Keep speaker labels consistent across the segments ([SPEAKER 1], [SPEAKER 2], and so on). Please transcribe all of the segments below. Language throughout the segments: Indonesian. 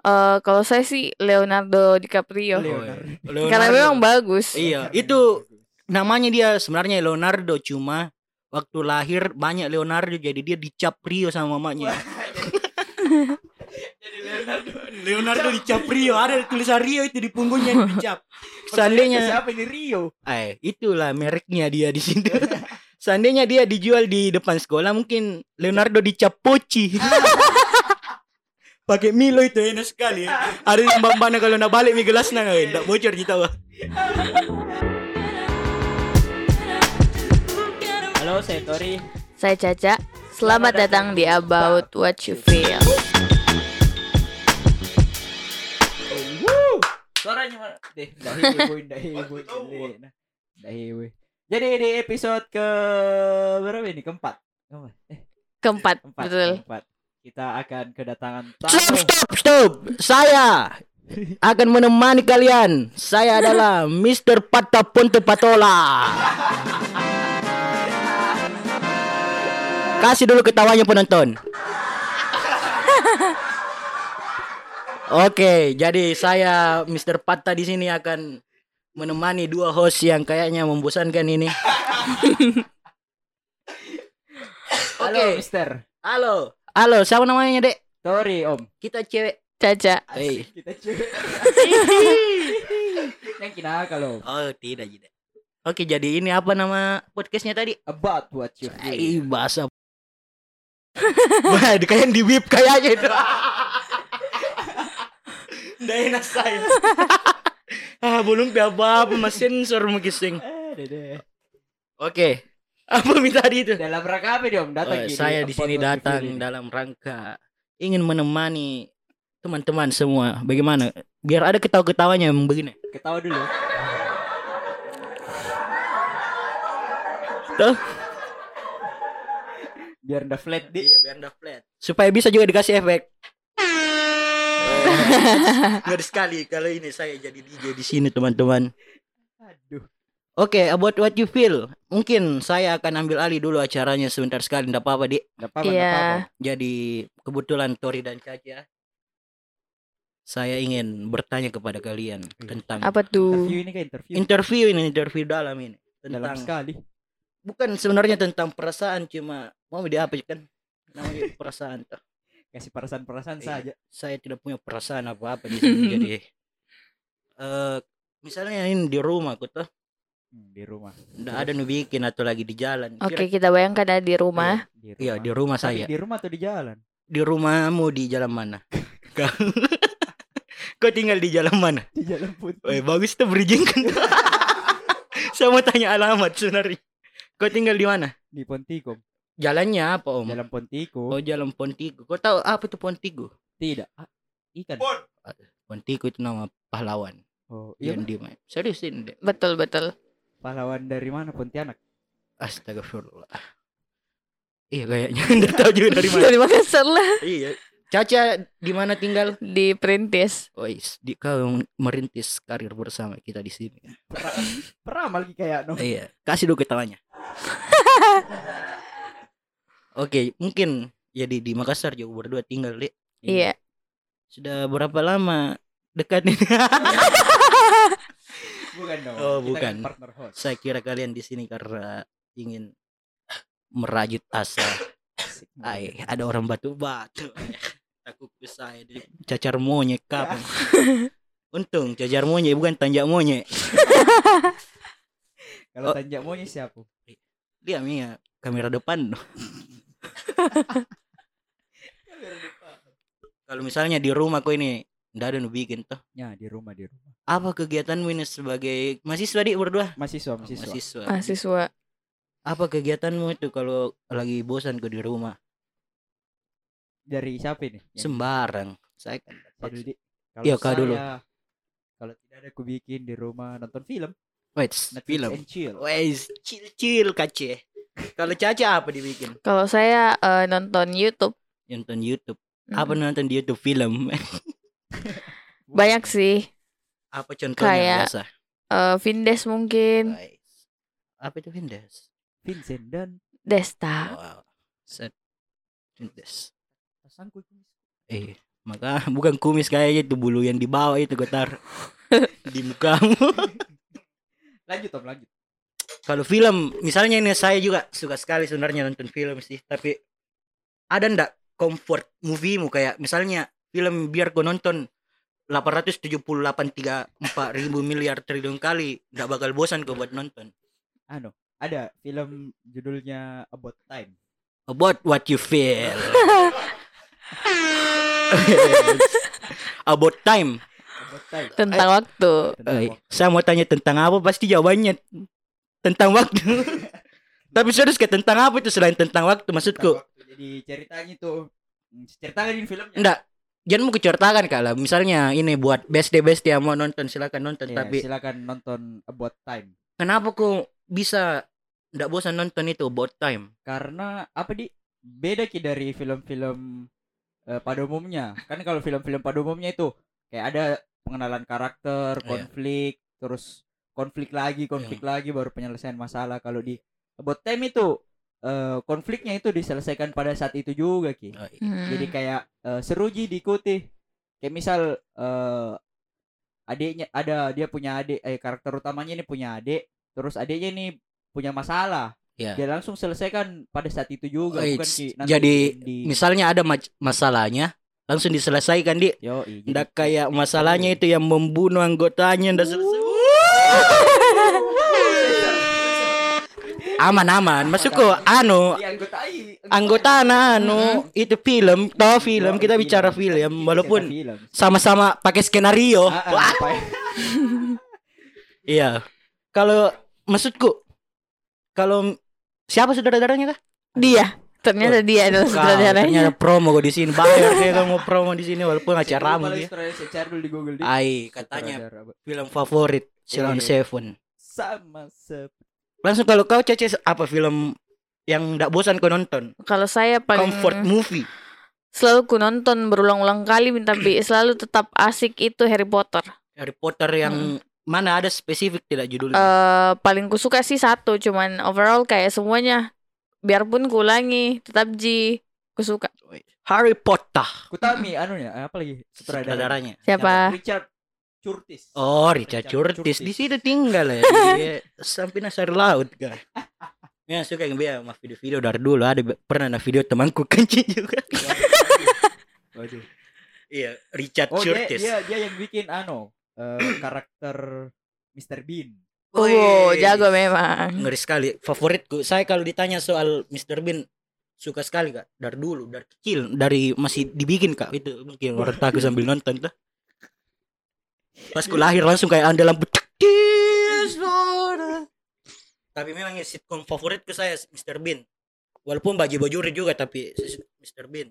[SPEAKER 1] Eh kalau saya sih Leonardo DiCaprio.
[SPEAKER 2] Leonardo.
[SPEAKER 1] Karena memang bagus.
[SPEAKER 2] Iya, itu namanya dia sebenarnya Leonardo cuma waktu lahir banyak Leonardo jadi dia dicap Rio sama mamanya. Leonardo dicap Rio ada tulisan Rio itu di punggungnya dicap. Seandainya
[SPEAKER 3] siapa ini Rio?
[SPEAKER 2] eh itulah mereknya dia di sini. Seandainya dia dijual di depan sekolah mungkin Leonardo dicap Poci. Pakai Milo itu enak sekali. Ada yang mbak kalau nak balik mi gelas nang enggak bocor kita wah.
[SPEAKER 3] Halo, saya Tori.
[SPEAKER 1] Saya Caca. Selamat datang di About What You Feel.
[SPEAKER 3] Suaranya mana? Deh, dahi boy, dahi boy. Dahi boy. Jadi di episode ke berapa ini? Keempat. Keempat. Eh,
[SPEAKER 1] Keempat,
[SPEAKER 3] keempat.
[SPEAKER 1] betul.
[SPEAKER 3] Keempat. Kita akan kedatangan
[SPEAKER 2] Stop,
[SPEAKER 3] tamu.
[SPEAKER 2] stop, stop. Saya akan menemani kalian. Saya adalah Mr. Pata Ponte Patola. Kasih dulu ketawanya penonton. Oke, jadi saya Mr. Pata di sini akan menemani dua host yang kayaknya membosankan ini. Oke.
[SPEAKER 3] Mister.
[SPEAKER 2] Halo. Halo, siapa namanya, Dek?
[SPEAKER 3] Tori, Om.
[SPEAKER 2] Kita cewek.
[SPEAKER 1] Caca.
[SPEAKER 2] Hey.
[SPEAKER 3] Kita cewek. Yang kena kalau
[SPEAKER 2] Oh, tidak, tidak. Oke, jadi ini apa nama podcastnya tadi?
[SPEAKER 3] about what you feel.
[SPEAKER 2] Eh, bahasa. Wah, kayak di whip kayaknya itu. Nggak enak saya. ah, belum apa-apa, mas sensor mau kising.
[SPEAKER 3] Eh, dede.
[SPEAKER 2] Oke. Apa minta tadi itu?
[SPEAKER 3] Dalam rangka apa dia, Om? Datang
[SPEAKER 2] Oh,
[SPEAKER 3] gini,
[SPEAKER 2] saya di sini datang
[SPEAKER 3] ini.
[SPEAKER 2] dalam rangka ingin menemani teman-teman semua. Bagaimana? Biar ada ketawa-ketawanya emang begini.
[SPEAKER 3] Ketawa dulu.
[SPEAKER 2] Tuh.
[SPEAKER 3] Biar udah flat di.
[SPEAKER 2] Iya, biar udah flat. Supaya bisa juga dikasih efek. Ngeri sekali kalau ini saya jadi DJ di sini teman-teman.
[SPEAKER 3] Aduh.
[SPEAKER 2] Oke, about what you feel. Mungkin saya akan ambil alih dulu acaranya sebentar sekali, enggak apa-apa, Dik.
[SPEAKER 3] Enggak apa-apa, enggak apa-apa.
[SPEAKER 2] Jadi kebetulan Tori dan Caca saya ingin bertanya kepada kalian tentang
[SPEAKER 1] Apa tuh?
[SPEAKER 3] Interview ini kan interview.
[SPEAKER 2] interview ini, interview dalam ini.
[SPEAKER 3] Dalam
[SPEAKER 2] Tentang
[SPEAKER 3] sekali.
[SPEAKER 2] bukan sebenarnya tentang perasaan cuma mau di apa kan namanya perasaan tuh.
[SPEAKER 3] Kasih perasaan-perasaan
[SPEAKER 2] Iya.
[SPEAKER 3] saja.
[SPEAKER 2] saya tidak punya perasaan apa-apa di sini jadi eh misalnya ini di rumah aku tuh
[SPEAKER 3] Hmm, di rumah.
[SPEAKER 2] nggak ada nu bikin atau lagi di jalan
[SPEAKER 1] Oke,
[SPEAKER 2] Kira-
[SPEAKER 1] kita bayangkan ada di rumah.
[SPEAKER 3] Di
[SPEAKER 2] iya di rumah
[SPEAKER 3] Tapi
[SPEAKER 2] saya
[SPEAKER 3] di rumah atau di jalan?
[SPEAKER 2] di rumahmu di jalan mana kau kau tinggal di jalan mana
[SPEAKER 3] Di jalan putih.
[SPEAKER 2] eh bagus tuh bridging kan saya mau tanya alamat sebenarnya kau tinggal di mana
[SPEAKER 3] Di Pontigo.
[SPEAKER 2] jalannya apa om
[SPEAKER 3] Jalan Pontigo.
[SPEAKER 2] oh jalan Pontigo kau tahu apa itu Pontigo
[SPEAKER 3] Tidak. Ah, ikan.
[SPEAKER 2] Pontigo itu nama pahlawan
[SPEAKER 3] Oh, iya.
[SPEAKER 2] yang di serius ini
[SPEAKER 1] Betul, betul.
[SPEAKER 3] Pahlawan dari mana Pontianak?
[SPEAKER 2] Astagfirullah. Iya kayaknya Anda tahu juga dari mana.
[SPEAKER 1] Dari Makassar lah.
[SPEAKER 2] iya. Caca di mana tinggal?
[SPEAKER 1] Di Perintis.
[SPEAKER 2] Ois, di kau merintis karir bersama kita di sini.
[SPEAKER 3] Peramal lagi kayak no.
[SPEAKER 2] iya, kasih dulu ketawanya. Oke, mungkin jadi di Makassar juga berdua tinggal, Dek.
[SPEAKER 1] Iya.
[SPEAKER 2] Sudah berapa lama dekat ini?
[SPEAKER 3] Bukan dong.
[SPEAKER 2] Oh,
[SPEAKER 3] Kita
[SPEAKER 2] bukan.
[SPEAKER 3] kan partner host.
[SPEAKER 2] Saya kira kalian di sini karena ingin merajut asa. Ay, ada orang batu-batu. Takut saya di cacar monyet kapan. Untung cacar monyet bukan tanjak monyet.
[SPEAKER 3] Kalau
[SPEAKER 2] Oh.
[SPEAKER 3] tanjak monyet siapa?
[SPEAKER 2] Dia Mia kamera depan. Kalau misalnya di rumah kau ini ndak ada nu bikin tuh.
[SPEAKER 3] Ya, di rumah, di rumah.
[SPEAKER 2] Apa kegiatanmu ini sebagai mahasiswa di berdua?
[SPEAKER 3] Mahasiswa, mahasiswa.
[SPEAKER 2] Mahasiswa.
[SPEAKER 1] Mahasiswa.
[SPEAKER 2] Apa kegiatanmu itu kalau lagi bosan ke di rumah?
[SPEAKER 3] Dari siapa ini?
[SPEAKER 2] Sembarang. Saya kan.
[SPEAKER 3] Kalau
[SPEAKER 2] Iya, kau dulu.
[SPEAKER 3] Kalau tidak ada aku bikin di rumah nonton film,
[SPEAKER 2] Wait, film.
[SPEAKER 3] and chill.
[SPEAKER 2] Wes, chill-chill kace. Kalau Caca apa dibikin?
[SPEAKER 1] Kalau saya eh, nonton YouTube.
[SPEAKER 2] Nonton YouTube.
[SPEAKER 1] Mm.
[SPEAKER 2] Apa nonton di YouTube film?
[SPEAKER 1] Banyak sih.
[SPEAKER 2] apa contohnya
[SPEAKER 1] Kayak-
[SPEAKER 2] biasa?
[SPEAKER 1] Eh, Vindes mungkin.
[SPEAKER 2] Wes. Apa itu Vindes?
[SPEAKER 3] Vincent dan
[SPEAKER 1] Desta.
[SPEAKER 2] Wow. Set. Vindes. Eh, Maka bukan kumis kayak itu bulu yang di bawah itu gue taruh di mukamu.
[SPEAKER 3] Lanjut Tom, lanjut.
[SPEAKER 2] Kalau film, misalnya ini saya juga suka sekali sebenarnya nonton film sih, tapi ada ndak comfort movie-mu kayak misalnya film biar gue nonton 87834 ribu miliar triliun kali nggak bakal bosan kau buat nonton
[SPEAKER 3] Anu, ada film judulnya About Time.
[SPEAKER 2] about what you feel about time
[SPEAKER 3] About Time.
[SPEAKER 1] Tentang waktu.
[SPEAKER 3] Tentang
[SPEAKER 2] Eh,
[SPEAKER 3] waktu.
[SPEAKER 2] saya mau tanya tentang apa pasti jawabannya tentang waktu tapi serius kayak tentang apa itu selain tentang waktu
[SPEAKER 3] Tentang
[SPEAKER 2] maksudku
[SPEAKER 3] waktu. Jadi ceritanya itu hmm, ceritakan ini filmnya.
[SPEAKER 2] enggak jangan mau keceritakan kalau misalnya ini buat best day best yang mau nonton silakan nonton
[SPEAKER 3] Iya,
[SPEAKER 2] tapi
[SPEAKER 3] silakan nonton About Time.
[SPEAKER 2] kenapa kok bisa enggak bosan nonton itu about time
[SPEAKER 3] Karena apa di beda ki dari film-film eh, pada umumnya. Kan kalau film-film pada umumnya itu kayak ada pengenalan karakter,
[SPEAKER 2] Iya.
[SPEAKER 3] konflik, terus konflik lagi, konflik lagi baru penyelesaian masalah. Kalau di About Time itu eh, konfliknya itu diselesaikan pada saat itu juga ki.
[SPEAKER 1] Hmm.
[SPEAKER 3] Jadi kayak eh, seru ji diikuti. Kayak misal eh, adiknya ada dia punya adik eh karakter utamanya ini punya adik, terus adiknya ini punya masalah.
[SPEAKER 2] Iya.
[SPEAKER 3] Dia langsung selesaikan pada saat itu juga
[SPEAKER 2] Oh,
[SPEAKER 3] bukan
[SPEAKER 2] it's-
[SPEAKER 3] ki nanti
[SPEAKER 2] jadi
[SPEAKER 3] di
[SPEAKER 2] misalnya ada ma- masalahnya langsung diselesaikan di
[SPEAKER 3] yo
[SPEAKER 2] Nggak kayak masalahnya itu yang membunuh anggotanya ndak selesai. Aman aman. Maksudku anu
[SPEAKER 3] Di anggota
[SPEAKER 2] anggota anu itu film, toh film kita bicara film walaupun sama-sama pakai skenario.
[SPEAKER 3] Ah, ah, ya?
[SPEAKER 2] Iya. Kalau maksudku kalau siapa saudara-saudaranya kah?
[SPEAKER 1] Dia. Ternyata dia adalah saudaranya.
[SPEAKER 2] ternyata promo gue di sini bayar kayak kamu promo di sini walaupun dia.
[SPEAKER 3] saya cari dulu di Google.
[SPEAKER 2] Ai, katanya film favorit Silon
[SPEAKER 3] Iya.
[SPEAKER 2] Seven.
[SPEAKER 3] sama sep
[SPEAKER 2] Langsung kalau kau Cece apa film yang ndak bosan kau nonton?
[SPEAKER 1] Kalau saya paling
[SPEAKER 2] Comfort movie.
[SPEAKER 1] selalu ku nonton berulang-ulang kali tapi selalu tetap asik itu Harry Potter.
[SPEAKER 2] Harry Potter yang mana ada spesifik tidak judulnya?
[SPEAKER 1] eh paling ku suka sih satu, cuman overall kayak semuanya biarpun ku ulangi tetap ji ku suka.
[SPEAKER 2] Harry Potter.
[SPEAKER 3] Kutami anu ya apa lagi sutradara
[SPEAKER 2] Saudaranya.
[SPEAKER 1] Siapa?
[SPEAKER 3] Richard Curtis
[SPEAKER 2] Oh, Richard
[SPEAKER 3] Richard
[SPEAKER 2] Curtis
[SPEAKER 3] Curtis.
[SPEAKER 2] di situ tinggal ya. Dia sampai nasar laut kan. Ya suka yang biar sama video-video dari dulu ada pernah ada video temanku kencing juga.
[SPEAKER 3] Waduh.
[SPEAKER 2] Iya, Richard
[SPEAKER 3] Oh dia,
[SPEAKER 2] Curtis.
[SPEAKER 3] dia dia yang bikin anu eh, karakter Mr. Bean.
[SPEAKER 1] Oh,
[SPEAKER 2] Wih,
[SPEAKER 1] jago memang.
[SPEAKER 2] Ngeri sekali. Favoritku. Saya kalau ditanya soal Mr. Bean suka sekali kak dari dulu dari kecil dari masih dibikin kak itu mungkin orang takut sambil nonton tuh pas ku lahir langsung kayak anda lampu tapi memang ya sitcom favoritku saya Mr. Bean walaupun baju bajuri juga tapi Mr. Bean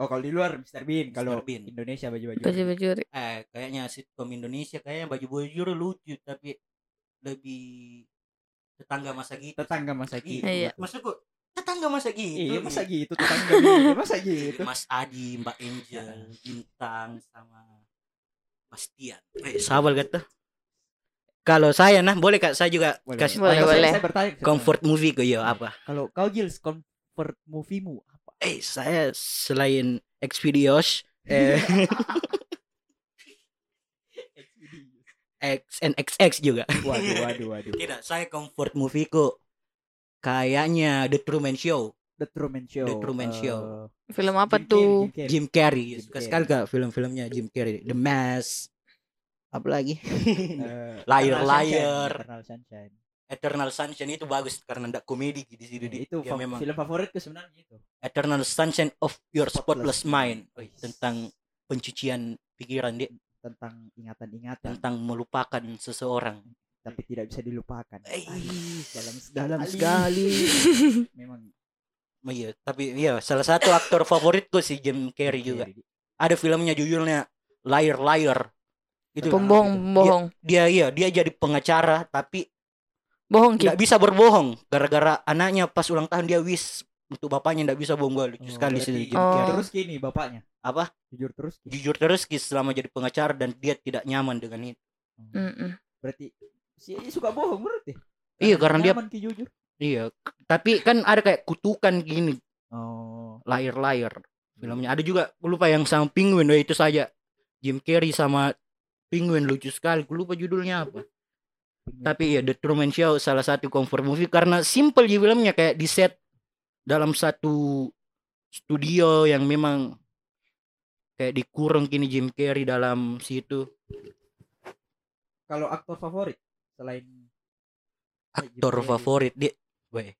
[SPEAKER 3] Oh kalau di luar Mr. Bean, kalau.
[SPEAKER 2] Bean.
[SPEAKER 3] Indonesia baju-baju.
[SPEAKER 1] Baju-baju.
[SPEAKER 2] eh kayaknya sitcom Indonesia kayaknya baju bajuri lucu tapi lebih tetangga masa gitu
[SPEAKER 3] Tetangga masa gitu.
[SPEAKER 1] Iya.
[SPEAKER 2] maksudku tetangga masa gitu
[SPEAKER 3] Iya masa gitu tetangga gitu. Masa gitu.
[SPEAKER 2] Mas Adi, Mbak Angel, Bintang sama Bastian. Eh, sabar kata. Kalau saya nah boleh kak saya juga
[SPEAKER 3] Boleh,
[SPEAKER 2] kasih
[SPEAKER 1] Boleh,
[SPEAKER 3] saya-
[SPEAKER 1] boleh.
[SPEAKER 3] Saya bertanya. ke-
[SPEAKER 2] comfort movie ke ya apa?
[SPEAKER 3] Kalau kau Gils comfort movie-mu apa?
[SPEAKER 2] Eh saya selain Xvideos eh X and XX juga.
[SPEAKER 3] Waduh, waduh, waduh.
[SPEAKER 2] Tidak, saya comfort movie ku kayaknya The Truman Show,
[SPEAKER 3] The Truman Show.
[SPEAKER 2] The Truman
[SPEAKER 3] eh,
[SPEAKER 2] Show.
[SPEAKER 1] Film apa
[SPEAKER 3] Jim
[SPEAKER 1] tuh?
[SPEAKER 3] Carrey,
[SPEAKER 2] Jim Carrey.
[SPEAKER 3] Jim
[SPEAKER 2] Suka
[SPEAKER 3] Carrey.
[SPEAKER 2] sekali kak film-filmnya Jim Carrey. The Mask. Apa lagi?
[SPEAKER 3] Eh,
[SPEAKER 2] Liar,
[SPEAKER 3] Eternal
[SPEAKER 2] liar.
[SPEAKER 3] Sunshine, Eternal Sunshine.
[SPEAKER 2] Eternal Sunshine itu bagus karena ndak komedi di situ
[SPEAKER 3] Ya,
[SPEAKER 2] di.
[SPEAKER 3] itu
[SPEAKER 2] ya
[SPEAKER 3] fa-
[SPEAKER 2] memang
[SPEAKER 3] film favoritku sebenarnya itu.
[SPEAKER 2] Eternal Sunshine of Your Spotless
[SPEAKER 3] Spotless
[SPEAKER 2] Mind.
[SPEAKER 3] Wih.
[SPEAKER 2] tentang pencucian pikiran dia
[SPEAKER 3] tentang ingatan-ingatan
[SPEAKER 2] tentang melupakan seseorang.
[SPEAKER 3] tapi tidak bisa dilupakan.
[SPEAKER 2] Eh,
[SPEAKER 3] Ais, dalam
[SPEAKER 2] dalam
[SPEAKER 3] sekali.
[SPEAKER 2] sekali.
[SPEAKER 3] Memang
[SPEAKER 2] Oh, iya, tapi iya salah satu aktor favoritku si Jim Carrey juga. Ada filmnya judulnya Liar Liar. Itu
[SPEAKER 1] Pembohong, pembohong.
[SPEAKER 2] dia iya dia jadi pengacara tapi
[SPEAKER 1] Bohong
[SPEAKER 2] nggak bisa berbohong gara-gara anaknya pas ulang tahun dia wish untuk bapaknya nggak bisa bohong Gua lucu
[SPEAKER 3] Oh,
[SPEAKER 2] sekali
[SPEAKER 3] berarti
[SPEAKER 2] si Jim
[SPEAKER 1] Oh.
[SPEAKER 3] terus gini bapaknya.
[SPEAKER 2] Apa?
[SPEAKER 3] Jujur terus. Ki.
[SPEAKER 2] Jujur terus Ki, selama jadi pengacara dan dia tidak nyaman dengan itu.
[SPEAKER 1] Mm-mm.
[SPEAKER 3] Berarti si suka bohong berarti.
[SPEAKER 2] Iya, karena dia-
[SPEAKER 3] nyaman, Ki, jujur.
[SPEAKER 2] Iya, tapi kan ada kayak kutukan gini,
[SPEAKER 3] Oh.
[SPEAKER 2] liar liar. filmnya. Ada juga lupa yang sama Penguin oh, itu saja. Jim Carrey sama Penguin lucu sekali. Aku lupa judulnya apa. Tapi ya The Truman Show salah satu comfort movie karena simple di filmnya kayak di set dalam satu studio yang memang kayak dikurung kini Jim Carrey dalam situ
[SPEAKER 3] Kalau aktor favorit selain
[SPEAKER 2] aktor
[SPEAKER 3] Carrey.
[SPEAKER 2] favorit dia Weh.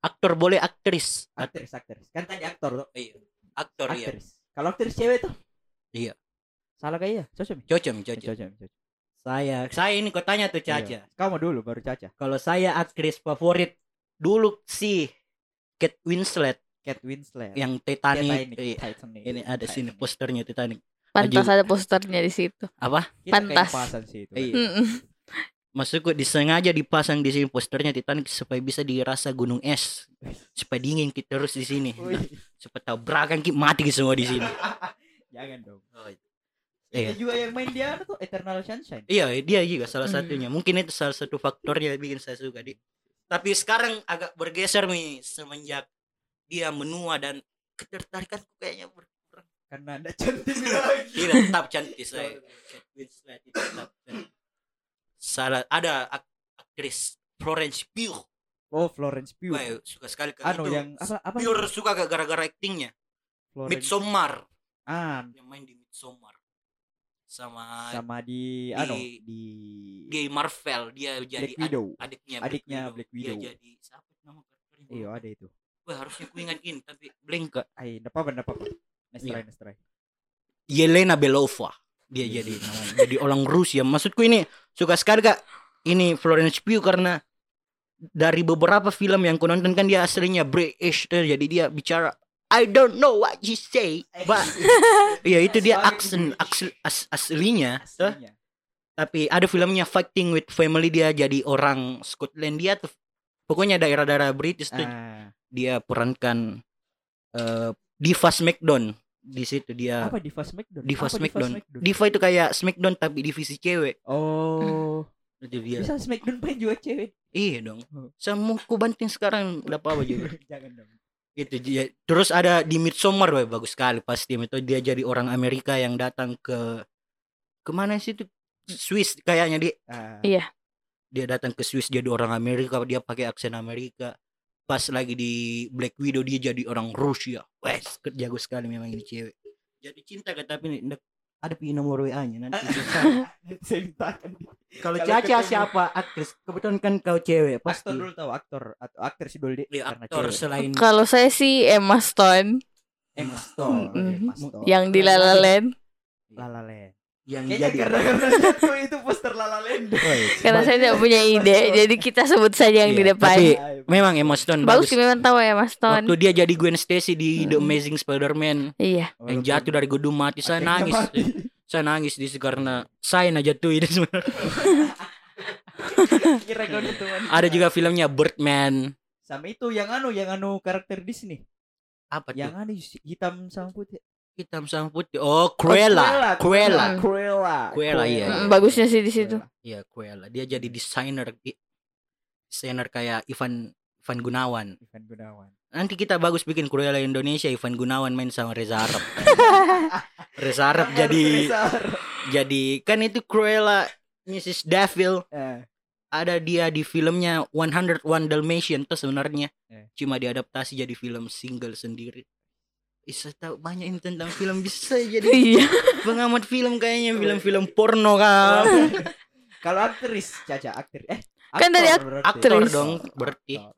[SPEAKER 2] aktor boleh aktris
[SPEAKER 3] aktris aktris kan tadi aktor tuh
[SPEAKER 2] iya aktor iya
[SPEAKER 3] aktris kalau aktris cewek tuh
[SPEAKER 2] Iya.
[SPEAKER 3] Salah kayak ya cocok Mi?
[SPEAKER 2] cocok cocok
[SPEAKER 3] cocok cocok
[SPEAKER 2] saya saya ini kau tanya tuh Caca
[SPEAKER 3] Iya. kamu dulu baru caca
[SPEAKER 2] kalau saya aktris favorit dulu sih Kate Winslet
[SPEAKER 3] Kate Winslet
[SPEAKER 2] yang Titanic,
[SPEAKER 3] Titanic,
[SPEAKER 2] Iya.
[SPEAKER 3] Titanic.
[SPEAKER 2] ini ada sini
[SPEAKER 3] Titanic.
[SPEAKER 2] posternya Titanic
[SPEAKER 1] Pantas
[SPEAKER 2] Maju.
[SPEAKER 1] ada posternya di situ.
[SPEAKER 2] apa
[SPEAKER 3] Kita
[SPEAKER 1] Pantas.
[SPEAKER 3] pasan sih itu
[SPEAKER 2] Iya.
[SPEAKER 1] Mm-mm.
[SPEAKER 2] maksudku disengaja dipasang di sini posternya Titanic supaya bisa dirasa gunung es supaya dingin kita terus di sini supaya tabrakan kita mati semua di sini
[SPEAKER 3] jangan dong
[SPEAKER 2] Iya.
[SPEAKER 3] Itu juga yang main dia tuh Eternal Sunshine
[SPEAKER 2] Iya, dia juga salah
[SPEAKER 1] Hmm.
[SPEAKER 2] satunya. Mungkin itu salah satu faktornya yang bikin saya suka di. Tapi sekarang agak bergeser nih semenjak dia menua dan ketertarikanku kayaknya berkurang.
[SPEAKER 3] karena ada cantik lagi
[SPEAKER 2] Tidak tetap cantik saya. Tetap. Salah ada ak- aktris Florence Pugh.
[SPEAKER 3] oh Florence Pugh
[SPEAKER 2] Wah, suka sekali ke
[SPEAKER 3] anu
[SPEAKER 2] itu.
[SPEAKER 3] yang apa apa
[SPEAKER 2] Pure suka gara-gara aktingnya.
[SPEAKER 3] Florence
[SPEAKER 2] Midsommar
[SPEAKER 3] ah
[SPEAKER 2] yang main di Midsommar. Sama,
[SPEAKER 3] sama di,
[SPEAKER 2] di-
[SPEAKER 3] anu di
[SPEAKER 2] di Marvel dia jadi
[SPEAKER 3] Black Widow
[SPEAKER 2] ad- adiknya
[SPEAKER 3] Adiknya Black Widow.
[SPEAKER 2] Dia jadi siapa nama karakternya?
[SPEAKER 3] iya ada itu
[SPEAKER 2] Wah, harusnya ku ingat ini tapi blank kak.
[SPEAKER 3] ay napa apa napa apa next
[SPEAKER 2] Iya.
[SPEAKER 3] try next try
[SPEAKER 2] Yelena Belova. Dia
[SPEAKER 3] Iya.
[SPEAKER 2] jadi jadi orang Rusia. Maksudku ini suka sekali kak. Ini Florence Pugh karena dari beberapa film yang ku nonton kan dia aslinya British jadi dia bicara I don't know what you say, but iya itu dia aksen aksen as- aslinya.
[SPEAKER 3] aslinya
[SPEAKER 2] Tapi ada filmnya Fighting with Family dia jadi orang Scotland dia tuh. Pokoknya daerah-daerah British tuh
[SPEAKER 3] ah,
[SPEAKER 2] dia perankan eh Diva Smackdown di situ dia
[SPEAKER 3] apa Diva Smackdown
[SPEAKER 2] Diva
[SPEAKER 3] Apa
[SPEAKER 2] Smackdown. Diva itu kayak Smackdown tapi divisi cewek.
[SPEAKER 3] oh
[SPEAKER 2] Itu dia.
[SPEAKER 3] bisa Smackdown main juga cewek
[SPEAKER 2] Iya dong. Sama ku banting sekarang udah apa juga.
[SPEAKER 3] jangan dong
[SPEAKER 2] itu dia. Terus ada di Midsommar weh, bagus sekali pasti itu dia jadi orang Amerika yang datang ke ke mana sih itu? Swiss kayaknya dia
[SPEAKER 3] ah,
[SPEAKER 1] Iya.
[SPEAKER 2] dia datang ke Swiss jadi orang Amerika dia pakai aksen Amerika. Pas lagi di Black Widow dia jadi orang Rusia. Wes jago sekali memang ini cewek. Jadi cinta kan tapi ada pi nomor WA nya nanti kalau
[SPEAKER 3] Kalau
[SPEAKER 2] Caca siapa aktris kebetulan kan kau cewek pasti
[SPEAKER 3] aktor dulu tahu aktor atau aktris dulu deh karena
[SPEAKER 2] aktor
[SPEAKER 3] cewek.
[SPEAKER 2] selain
[SPEAKER 1] Kalau saya sih Emma Stone
[SPEAKER 3] Emma Stone
[SPEAKER 1] Mm-mm.
[SPEAKER 3] Emma Stone.
[SPEAKER 1] yang di La La Land.
[SPEAKER 3] La La Land
[SPEAKER 2] yang
[SPEAKER 3] kayaknya
[SPEAKER 2] jadi.
[SPEAKER 3] karena karena itu, itu poster La La Land
[SPEAKER 1] Karena saya tidak punya ide, jadi kita sebut saja yang di
[SPEAKER 2] Iya,
[SPEAKER 1] depan.
[SPEAKER 2] tapi- memang Emma Stone
[SPEAKER 1] Bagus
[SPEAKER 2] bagus,
[SPEAKER 1] sih memang tahu ya Mas Stone.
[SPEAKER 2] waktu dia jadi Gwen Stacy di The
[SPEAKER 1] Hmm.
[SPEAKER 2] Amazing Spider-Man.
[SPEAKER 1] Iya.
[SPEAKER 2] yang jatuh dari gedung mati saya
[SPEAKER 3] Akhirnya
[SPEAKER 2] nangis.
[SPEAKER 3] mati.
[SPEAKER 2] saya nangis di karena saya nah jatuh ini sebenarnya.
[SPEAKER 3] Kira kau itu
[SPEAKER 2] ada juga filmnya Birdman.
[SPEAKER 3] Sama itu yang anu yang anu karakter Disney.
[SPEAKER 2] Apa
[SPEAKER 3] yang
[SPEAKER 2] tuh
[SPEAKER 3] anu hitam sama putih
[SPEAKER 2] hitam sama putih oh Cruella. Cruella.
[SPEAKER 3] Cruella.
[SPEAKER 2] Cruella, iya,
[SPEAKER 1] Mm,
[SPEAKER 2] iya.
[SPEAKER 1] bagusnya sih di situ.
[SPEAKER 2] Iya Cruella. Dia jadi desainer desainer kayak Ivan Ivan Gunawan.
[SPEAKER 3] Ivan Gunawan.
[SPEAKER 2] Nanti kita bagus bikin Cruella Indonesia Ivan Gunawan main sama Reza Arab. Reza Arab jadi jadi kan itu Cruella Mrs. Devil.
[SPEAKER 3] Eh,
[SPEAKER 2] ada dia di filmnya 101 Dalmatian tuh sebenarnya.
[SPEAKER 3] Eh.
[SPEAKER 2] cuma diadaptasi jadi film single sendiri bisa tahu banyak ini tentang film bisa jadi
[SPEAKER 1] Iya.
[SPEAKER 2] pengamat film kayaknya film-film porno kan
[SPEAKER 3] kalau aktris Caca aktris eh
[SPEAKER 1] Kan dari ak-
[SPEAKER 3] berarti.
[SPEAKER 2] aktor
[SPEAKER 1] Aktris.
[SPEAKER 2] dong berarti
[SPEAKER 3] Aktor.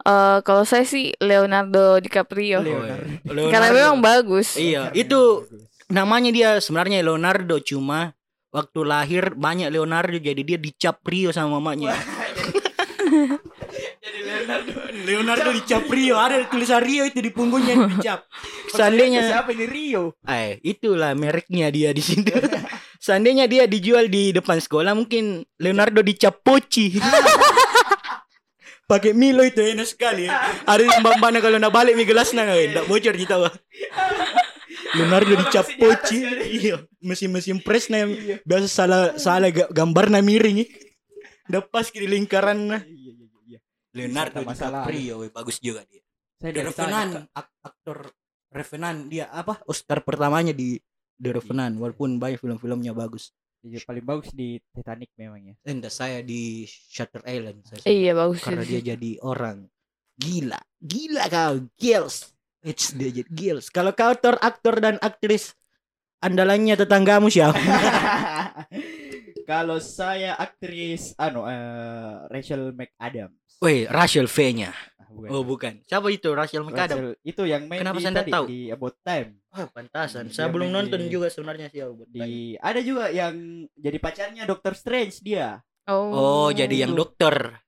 [SPEAKER 1] Eh, kalau saya sih Leonardo DiCaprio.
[SPEAKER 3] Leonardo.
[SPEAKER 1] Karena memang bagus.
[SPEAKER 2] Iya, itu namanya dia sebenarnya Leonardo cuma waktu lahir banyak Leonardo jadi dia dicap Rio sama mamanya.
[SPEAKER 3] jadi Leonardo
[SPEAKER 2] Leonardo dicap Rio, ada tulisan Rio itu di punggungnya dicap. Seandainya
[SPEAKER 3] siapa ini Rio
[SPEAKER 2] eh itulah mereknya dia di situ. Seandainya dia dijual di depan sekolah mungkin Leonardo dicap Poci. Pakai Milo itu enak sekali. Ada yang bambana kalau nak balik mi gelasnya enggak bocor kita wah. Leonardo dicap Poci. Iya, mesin-mesin press na biasa salah salah ga- gambar na miring. Udah pas di lingkaran na.
[SPEAKER 3] Iya iya iya
[SPEAKER 2] Leonardo. DiCaprio bagus juga dia.
[SPEAKER 3] saya
[SPEAKER 2] Dia
[SPEAKER 3] dari tanya
[SPEAKER 2] Revenant, ak- aktor Revenant dia apa Oscar pertamanya di The Revenant walaupun banyak film-filmnya bagus.
[SPEAKER 3] Iya, paling bagus di Titanic memang ya.
[SPEAKER 2] Entah saya di Shutter Island saya suka.
[SPEAKER 1] Iya bagus
[SPEAKER 2] karena dia jadi orang gila gila kau girls it's dia jadi girls kalau kau aktor aktor dan aktris andalannya tetanggamu siapa
[SPEAKER 3] Kalau saya aktris anu eh, Rachel McAdams.
[SPEAKER 2] Woi Rachel V nya
[SPEAKER 3] Ah, bukan.
[SPEAKER 2] oh bukan siapa itu Rachel McAdams
[SPEAKER 3] Rachel, itu yang main
[SPEAKER 2] Kenapa
[SPEAKER 3] di
[SPEAKER 2] saya
[SPEAKER 3] tadi,
[SPEAKER 2] tahu?
[SPEAKER 3] di About Time.
[SPEAKER 2] oh pantasan
[SPEAKER 3] Dia
[SPEAKER 2] saya belum nonton
[SPEAKER 3] di-
[SPEAKER 2] juga sebenarnya sih oh, buat tanya.
[SPEAKER 3] Di ada juga yang jadi pacarnya Doctor Strange dia.
[SPEAKER 1] Oh,
[SPEAKER 2] oh jadi yang dokter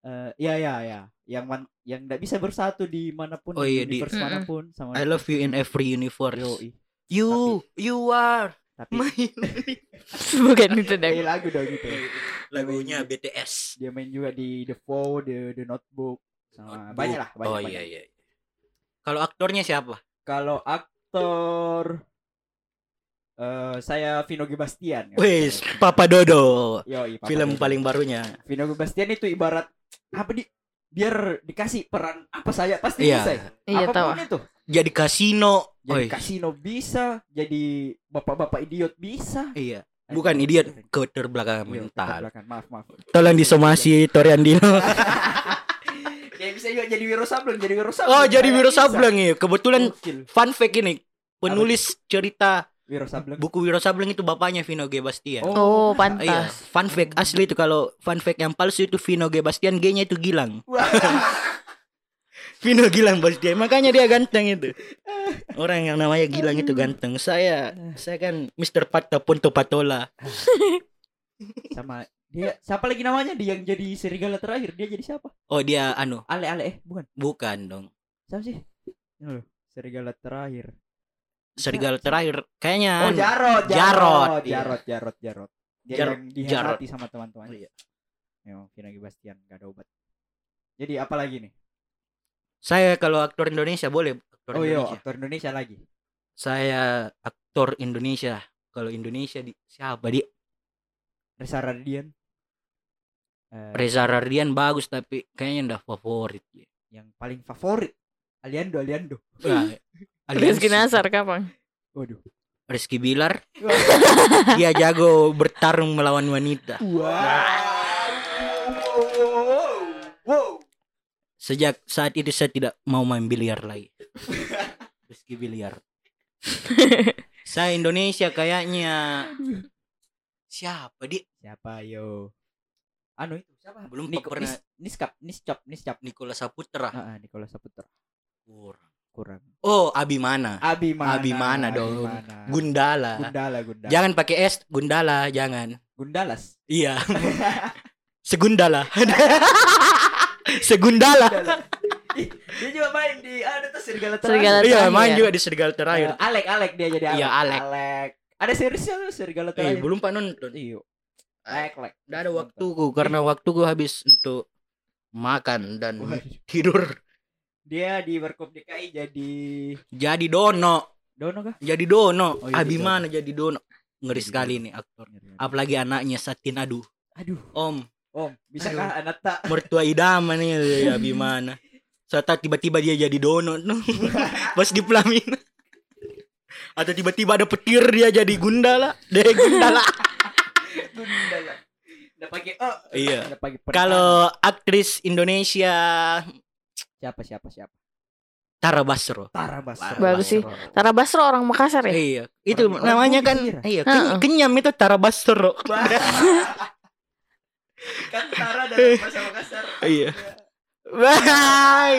[SPEAKER 3] Eh ya ya ya, yang man, yang tidak bisa bersatu di mana pun
[SPEAKER 2] Oh, iya, di-
[SPEAKER 3] universe
[SPEAKER 1] Mm-mm.
[SPEAKER 3] mana pun sama
[SPEAKER 2] I love you in every universe
[SPEAKER 3] Yoi.
[SPEAKER 2] you you are
[SPEAKER 3] Tapi
[SPEAKER 2] my
[SPEAKER 1] bukan itu
[SPEAKER 3] eh, lagu dong gitu.
[SPEAKER 2] lagunya BTS
[SPEAKER 3] Dia main juga di The Foe, The, The Notebook sama banyak lah, banyak,
[SPEAKER 2] oh
[SPEAKER 3] banyak.
[SPEAKER 2] iya iya kalau aktornya siapa
[SPEAKER 3] Kalau aktor eh saya Vino G Bastian. kan.
[SPEAKER 2] Wes Papa Dodo
[SPEAKER 3] Yoi, Papa
[SPEAKER 2] film
[SPEAKER 3] Dodo.
[SPEAKER 2] paling barunya
[SPEAKER 3] Vino G Bastian itu ibarat apa di biar dikasih peran apa saja pasti
[SPEAKER 2] Iya.
[SPEAKER 3] bisa.
[SPEAKER 1] Iya tahu.
[SPEAKER 3] Apa pun itu.
[SPEAKER 2] jadi kasino
[SPEAKER 3] Jadi
[SPEAKER 2] Oi.
[SPEAKER 3] kasino bisa, jadi bapak-bapak idiot bisa.
[SPEAKER 2] iya bukan idiot keterbelakangan
[SPEAKER 3] Iya,
[SPEAKER 2] mental
[SPEAKER 3] belakang. Maaf, maaf.
[SPEAKER 2] tolong disomasi Toriandino
[SPEAKER 3] ya bisa juga jadi Wiro Sableng, jadi Wiro Sableng.
[SPEAKER 2] oh jadi Wiro. Sableng ya kebetulan fun fact ini penulis cerita
[SPEAKER 3] Wiro Sableng.
[SPEAKER 2] buku Wiro Sableng itu bapaknya Vino G Bastian
[SPEAKER 1] Oh,
[SPEAKER 2] Iya,
[SPEAKER 1] pantas.
[SPEAKER 2] fun fact asli itu kalau fun fact yang palsu itu Vino G Bastian G-nya itu Gilang. Vino Gilang Bastian, makanya dia ganteng itu. Orang yang namanya Gilang itu ganteng. Saya saya kan Mr. Patta Punto Patola.
[SPEAKER 3] Sama dia siapa lagi namanya dia yang jadi serigala terakhir dia jadi siapa
[SPEAKER 2] Oh, dia anu,
[SPEAKER 3] Ale Ale eh bukan
[SPEAKER 2] bukan dong.
[SPEAKER 3] siapa sih loh, serigala terakhir
[SPEAKER 2] Serigala terakhir kayaknya
[SPEAKER 3] oh. Jarot
[SPEAKER 2] Jarot,
[SPEAKER 3] Jarot
[SPEAKER 2] iya.
[SPEAKER 3] Jarot Jarot Jarot dia
[SPEAKER 2] Jarot,
[SPEAKER 3] yang sama
[SPEAKER 2] Oh,
[SPEAKER 3] teman-teman
[SPEAKER 2] iya.
[SPEAKER 3] Memang Vina Bastian gak ada obat jadi apa lagi nih
[SPEAKER 2] Saya kalau aktor Indonesia boleh aktor
[SPEAKER 3] oh iya
[SPEAKER 2] Indonesia.
[SPEAKER 3] aktor Indonesia lagi.
[SPEAKER 2] Saya aktor Indonesia. Kalau Indonesia di siapa di
[SPEAKER 3] Reza Radian. Eh,
[SPEAKER 2] Reza Rardian bagus tapi kayaknya ndak favorit.
[SPEAKER 3] yang paling favorit Aliando Aliando.
[SPEAKER 2] Wah,
[SPEAKER 1] Rizky. Nasar kapan?
[SPEAKER 3] waduh.
[SPEAKER 2] Rizky Bilar. Dia jago bertarung melawan wanita.
[SPEAKER 3] Wow. Wow
[SPEAKER 2] sejak saat itu saya tidak mau main biliar lagi. Rizky Bilar saya Indonesia kayaknya. Siapa di
[SPEAKER 3] siapa yo? Anu itu siapa?
[SPEAKER 2] Belum
[SPEAKER 3] Niko,
[SPEAKER 2] pernah-
[SPEAKER 3] Nis, Niskap Niscap Niscap
[SPEAKER 2] Nikola Saputra.
[SPEAKER 3] Ah, Nikola Saputra.
[SPEAKER 2] Kurang.
[SPEAKER 3] Kurang.
[SPEAKER 2] Oh Abimana.
[SPEAKER 3] Abimana
[SPEAKER 2] Abimana dong.
[SPEAKER 3] Abimana.
[SPEAKER 2] Gundala.
[SPEAKER 3] Gundala Gundala.
[SPEAKER 2] Jangan pakai S Gundala jangan.
[SPEAKER 3] Gundalas.
[SPEAKER 2] Iya. Segundala Segundala.
[SPEAKER 3] Dia juga main di ada tuh serigala terakhir
[SPEAKER 1] Serigala
[SPEAKER 2] iya
[SPEAKER 1] terakhir.
[SPEAKER 2] main juga di serigala terakhir
[SPEAKER 3] Eh, Alek Alek dia jadi Alek
[SPEAKER 2] Iya, Alek.
[SPEAKER 3] Alek. Ada seriesnya tuh serigala
[SPEAKER 2] eh
[SPEAKER 3] terakhir
[SPEAKER 2] belum pak nonton
[SPEAKER 3] iyo Alek Alek.
[SPEAKER 2] Nggak ada waktuku karena waktuku habis untuk makan dan tidur.
[SPEAKER 3] dia di Warkop DKI jadi
[SPEAKER 2] Jadi Dono,
[SPEAKER 3] Dono kah?
[SPEAKER 2] Jadi Dono.
[SPEAKER 3] Oh, iya,
[SPEAKER 2] Abimana jadi Dono. Ngeri sekali nih aktor. Apalagi anaknya Satin Adu.
[SPEAKER 3] aduh.
[SPEAKER 2] Om,
[SPEAKER 3] Om bisa kah anak tak
[SPEAKER 2] mertua idaman nih ya, Abimana. Saat tiba-tiba dia jadi Dono tuh. Pas di pelaminan. Atau tiba-tiba ada petir dia jadi Gundala. Deh Gundala.
[SPEAKER 3] Gundala udah pakai oh
[SPEAKER 2] Iya. Kalau aktris Indonesia
[SPEAKER 3] siapa siapa siapa
[SPEAKER 2] Tara Basro.
[SPEAKER 3] Tara Basro
[SPEAKER 1] Bagus sih. Tara Basro orang Makassar ya?
[SPEAKER 2] Iya, itu
[SPEAKER 3] Orang- orang
[SPEAKER 2] namanya
[SPEAKER 3] Bugis
[SPEAKER 2] kan iya, ken- kenyam itu Tara Basro.
[SPEAKER 3] Kan Tara dalam bahasa Makassar
[SPEAKER 2] Iya. Wah.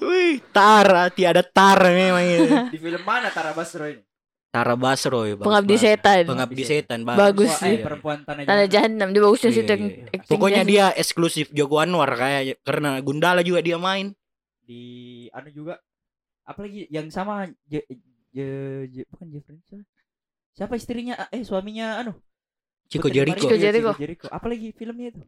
[SPEAKER 2] Wih, Tara, tiada Tara memang itu.
[SPEAKER 3] di film mana Tara Basro ini
[SPEAKER 2] Tara Basro ya, bagus
[SPEAKER 1] Pengabdi
[SPEAKER 2] banget.
[SPEAKER 1] setan.
[SPEAKER 2] Pengabdi setan,
[SPEAKER 1] Bagus
[SPEAKER 3] Wah,
[SPEAKER 1] sih.
[SPEAKER 3] eh, perempuan tanah
[SPEAKER 1] Tanda
[SPEAKER 3] jahanam.
[SPEAKER 1] Jahanam dia bagusnya
[SPEAKER 2] Iya,
[SPEAKER 1] situ
[SPEAKER 2] iya, iya.
[SPEAKER 1] actingnya
[SPEAKER 2] Pokoknya
[SPEAKER 1] sih.
[SPEAKER 2] dia eksklusif Joko Anwar kayak karena Gundala juga dia main.
[SPEAKER 3] di anu juga apalagi yang sama je, je, je- bukan Jeffrey siapa? siapa istrinya eh suaminya anu
[SPEAKER 2] Chico Jericho.
[SPEAKER 1] Chico Jericho.
[SPEAKER 3] Chico Jericho apalagi filmnya itu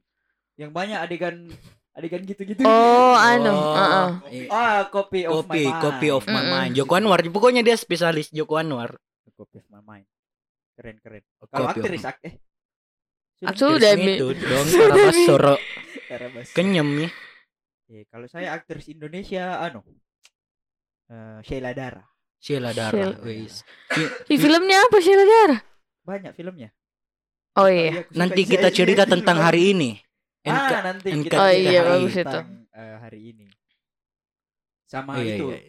[SPEAKER 3] yang banyak adegan adegan gitu-gitu
[SPEAKER 1] Oh, anu,
[SPEAKER 2] Oh,
[SPEAKER 1] heeh.
[SPEAKER 2] iya.
[SPEAKER 3] ah copy of
[SPEAKER 2] Kopi,
[SPEAKER 3] my mind
[SPEAKER 2] kopi of my
[SPEAKER 1] Mm-mm.
[SPEAKER 2] mind. Joko Anwar, pokoknya dia spesialis Joko Anwar.
[SPEAKER 3] copy of my mind keren keren kalau
[SPEAKER 2] Copy
[SPEAKER 3] aktris ak- eh
[SPEAKER 1] Ah,
[SPEAKER 2] Terus
[SPEAKER 1] Mi.
[SPEAKER 2] itu dong. Tara Basro. Kenyam ya.
[SPEAKER 3] Eh, kalau saya aktris Indonesia anu eh Sheila Dara
[SPEAKER 2] Sheila Dara.
[SPEAKER 1] Sheila.
[SPEAKER 2] wis.
[SPEAKER 1] Ih, filmnya apa sih Ladar?
[SPEAKER 3] Banyak filmnya.
[SPEAKER 1] Oh iya.
[SPEAKER 3] Suka
[SPEAKER 2] Nanti
[SPEAKER 3] si
[SPEAKER 2] kita
[SPEAKER 3] Asia
[SPEAKER 2] cerita tentang hari ini.
[SPEAKER 3] Ah, nanti
[SPEAKER 2] NK
[SPEAKER 3] kita
[SPEAKER 1] Oh
[SPEAKER 3] cerita
[SPEAKER 1] iya,
[SPEAKER 3] hari
[SPEAKER 1] bagus itu.
[SPEAKER 3] tentang, eh, hari ini. Sama
[SPEAKER 2] Iya,
[SPEAKER 3] itu
[SPEAKER 2] iya.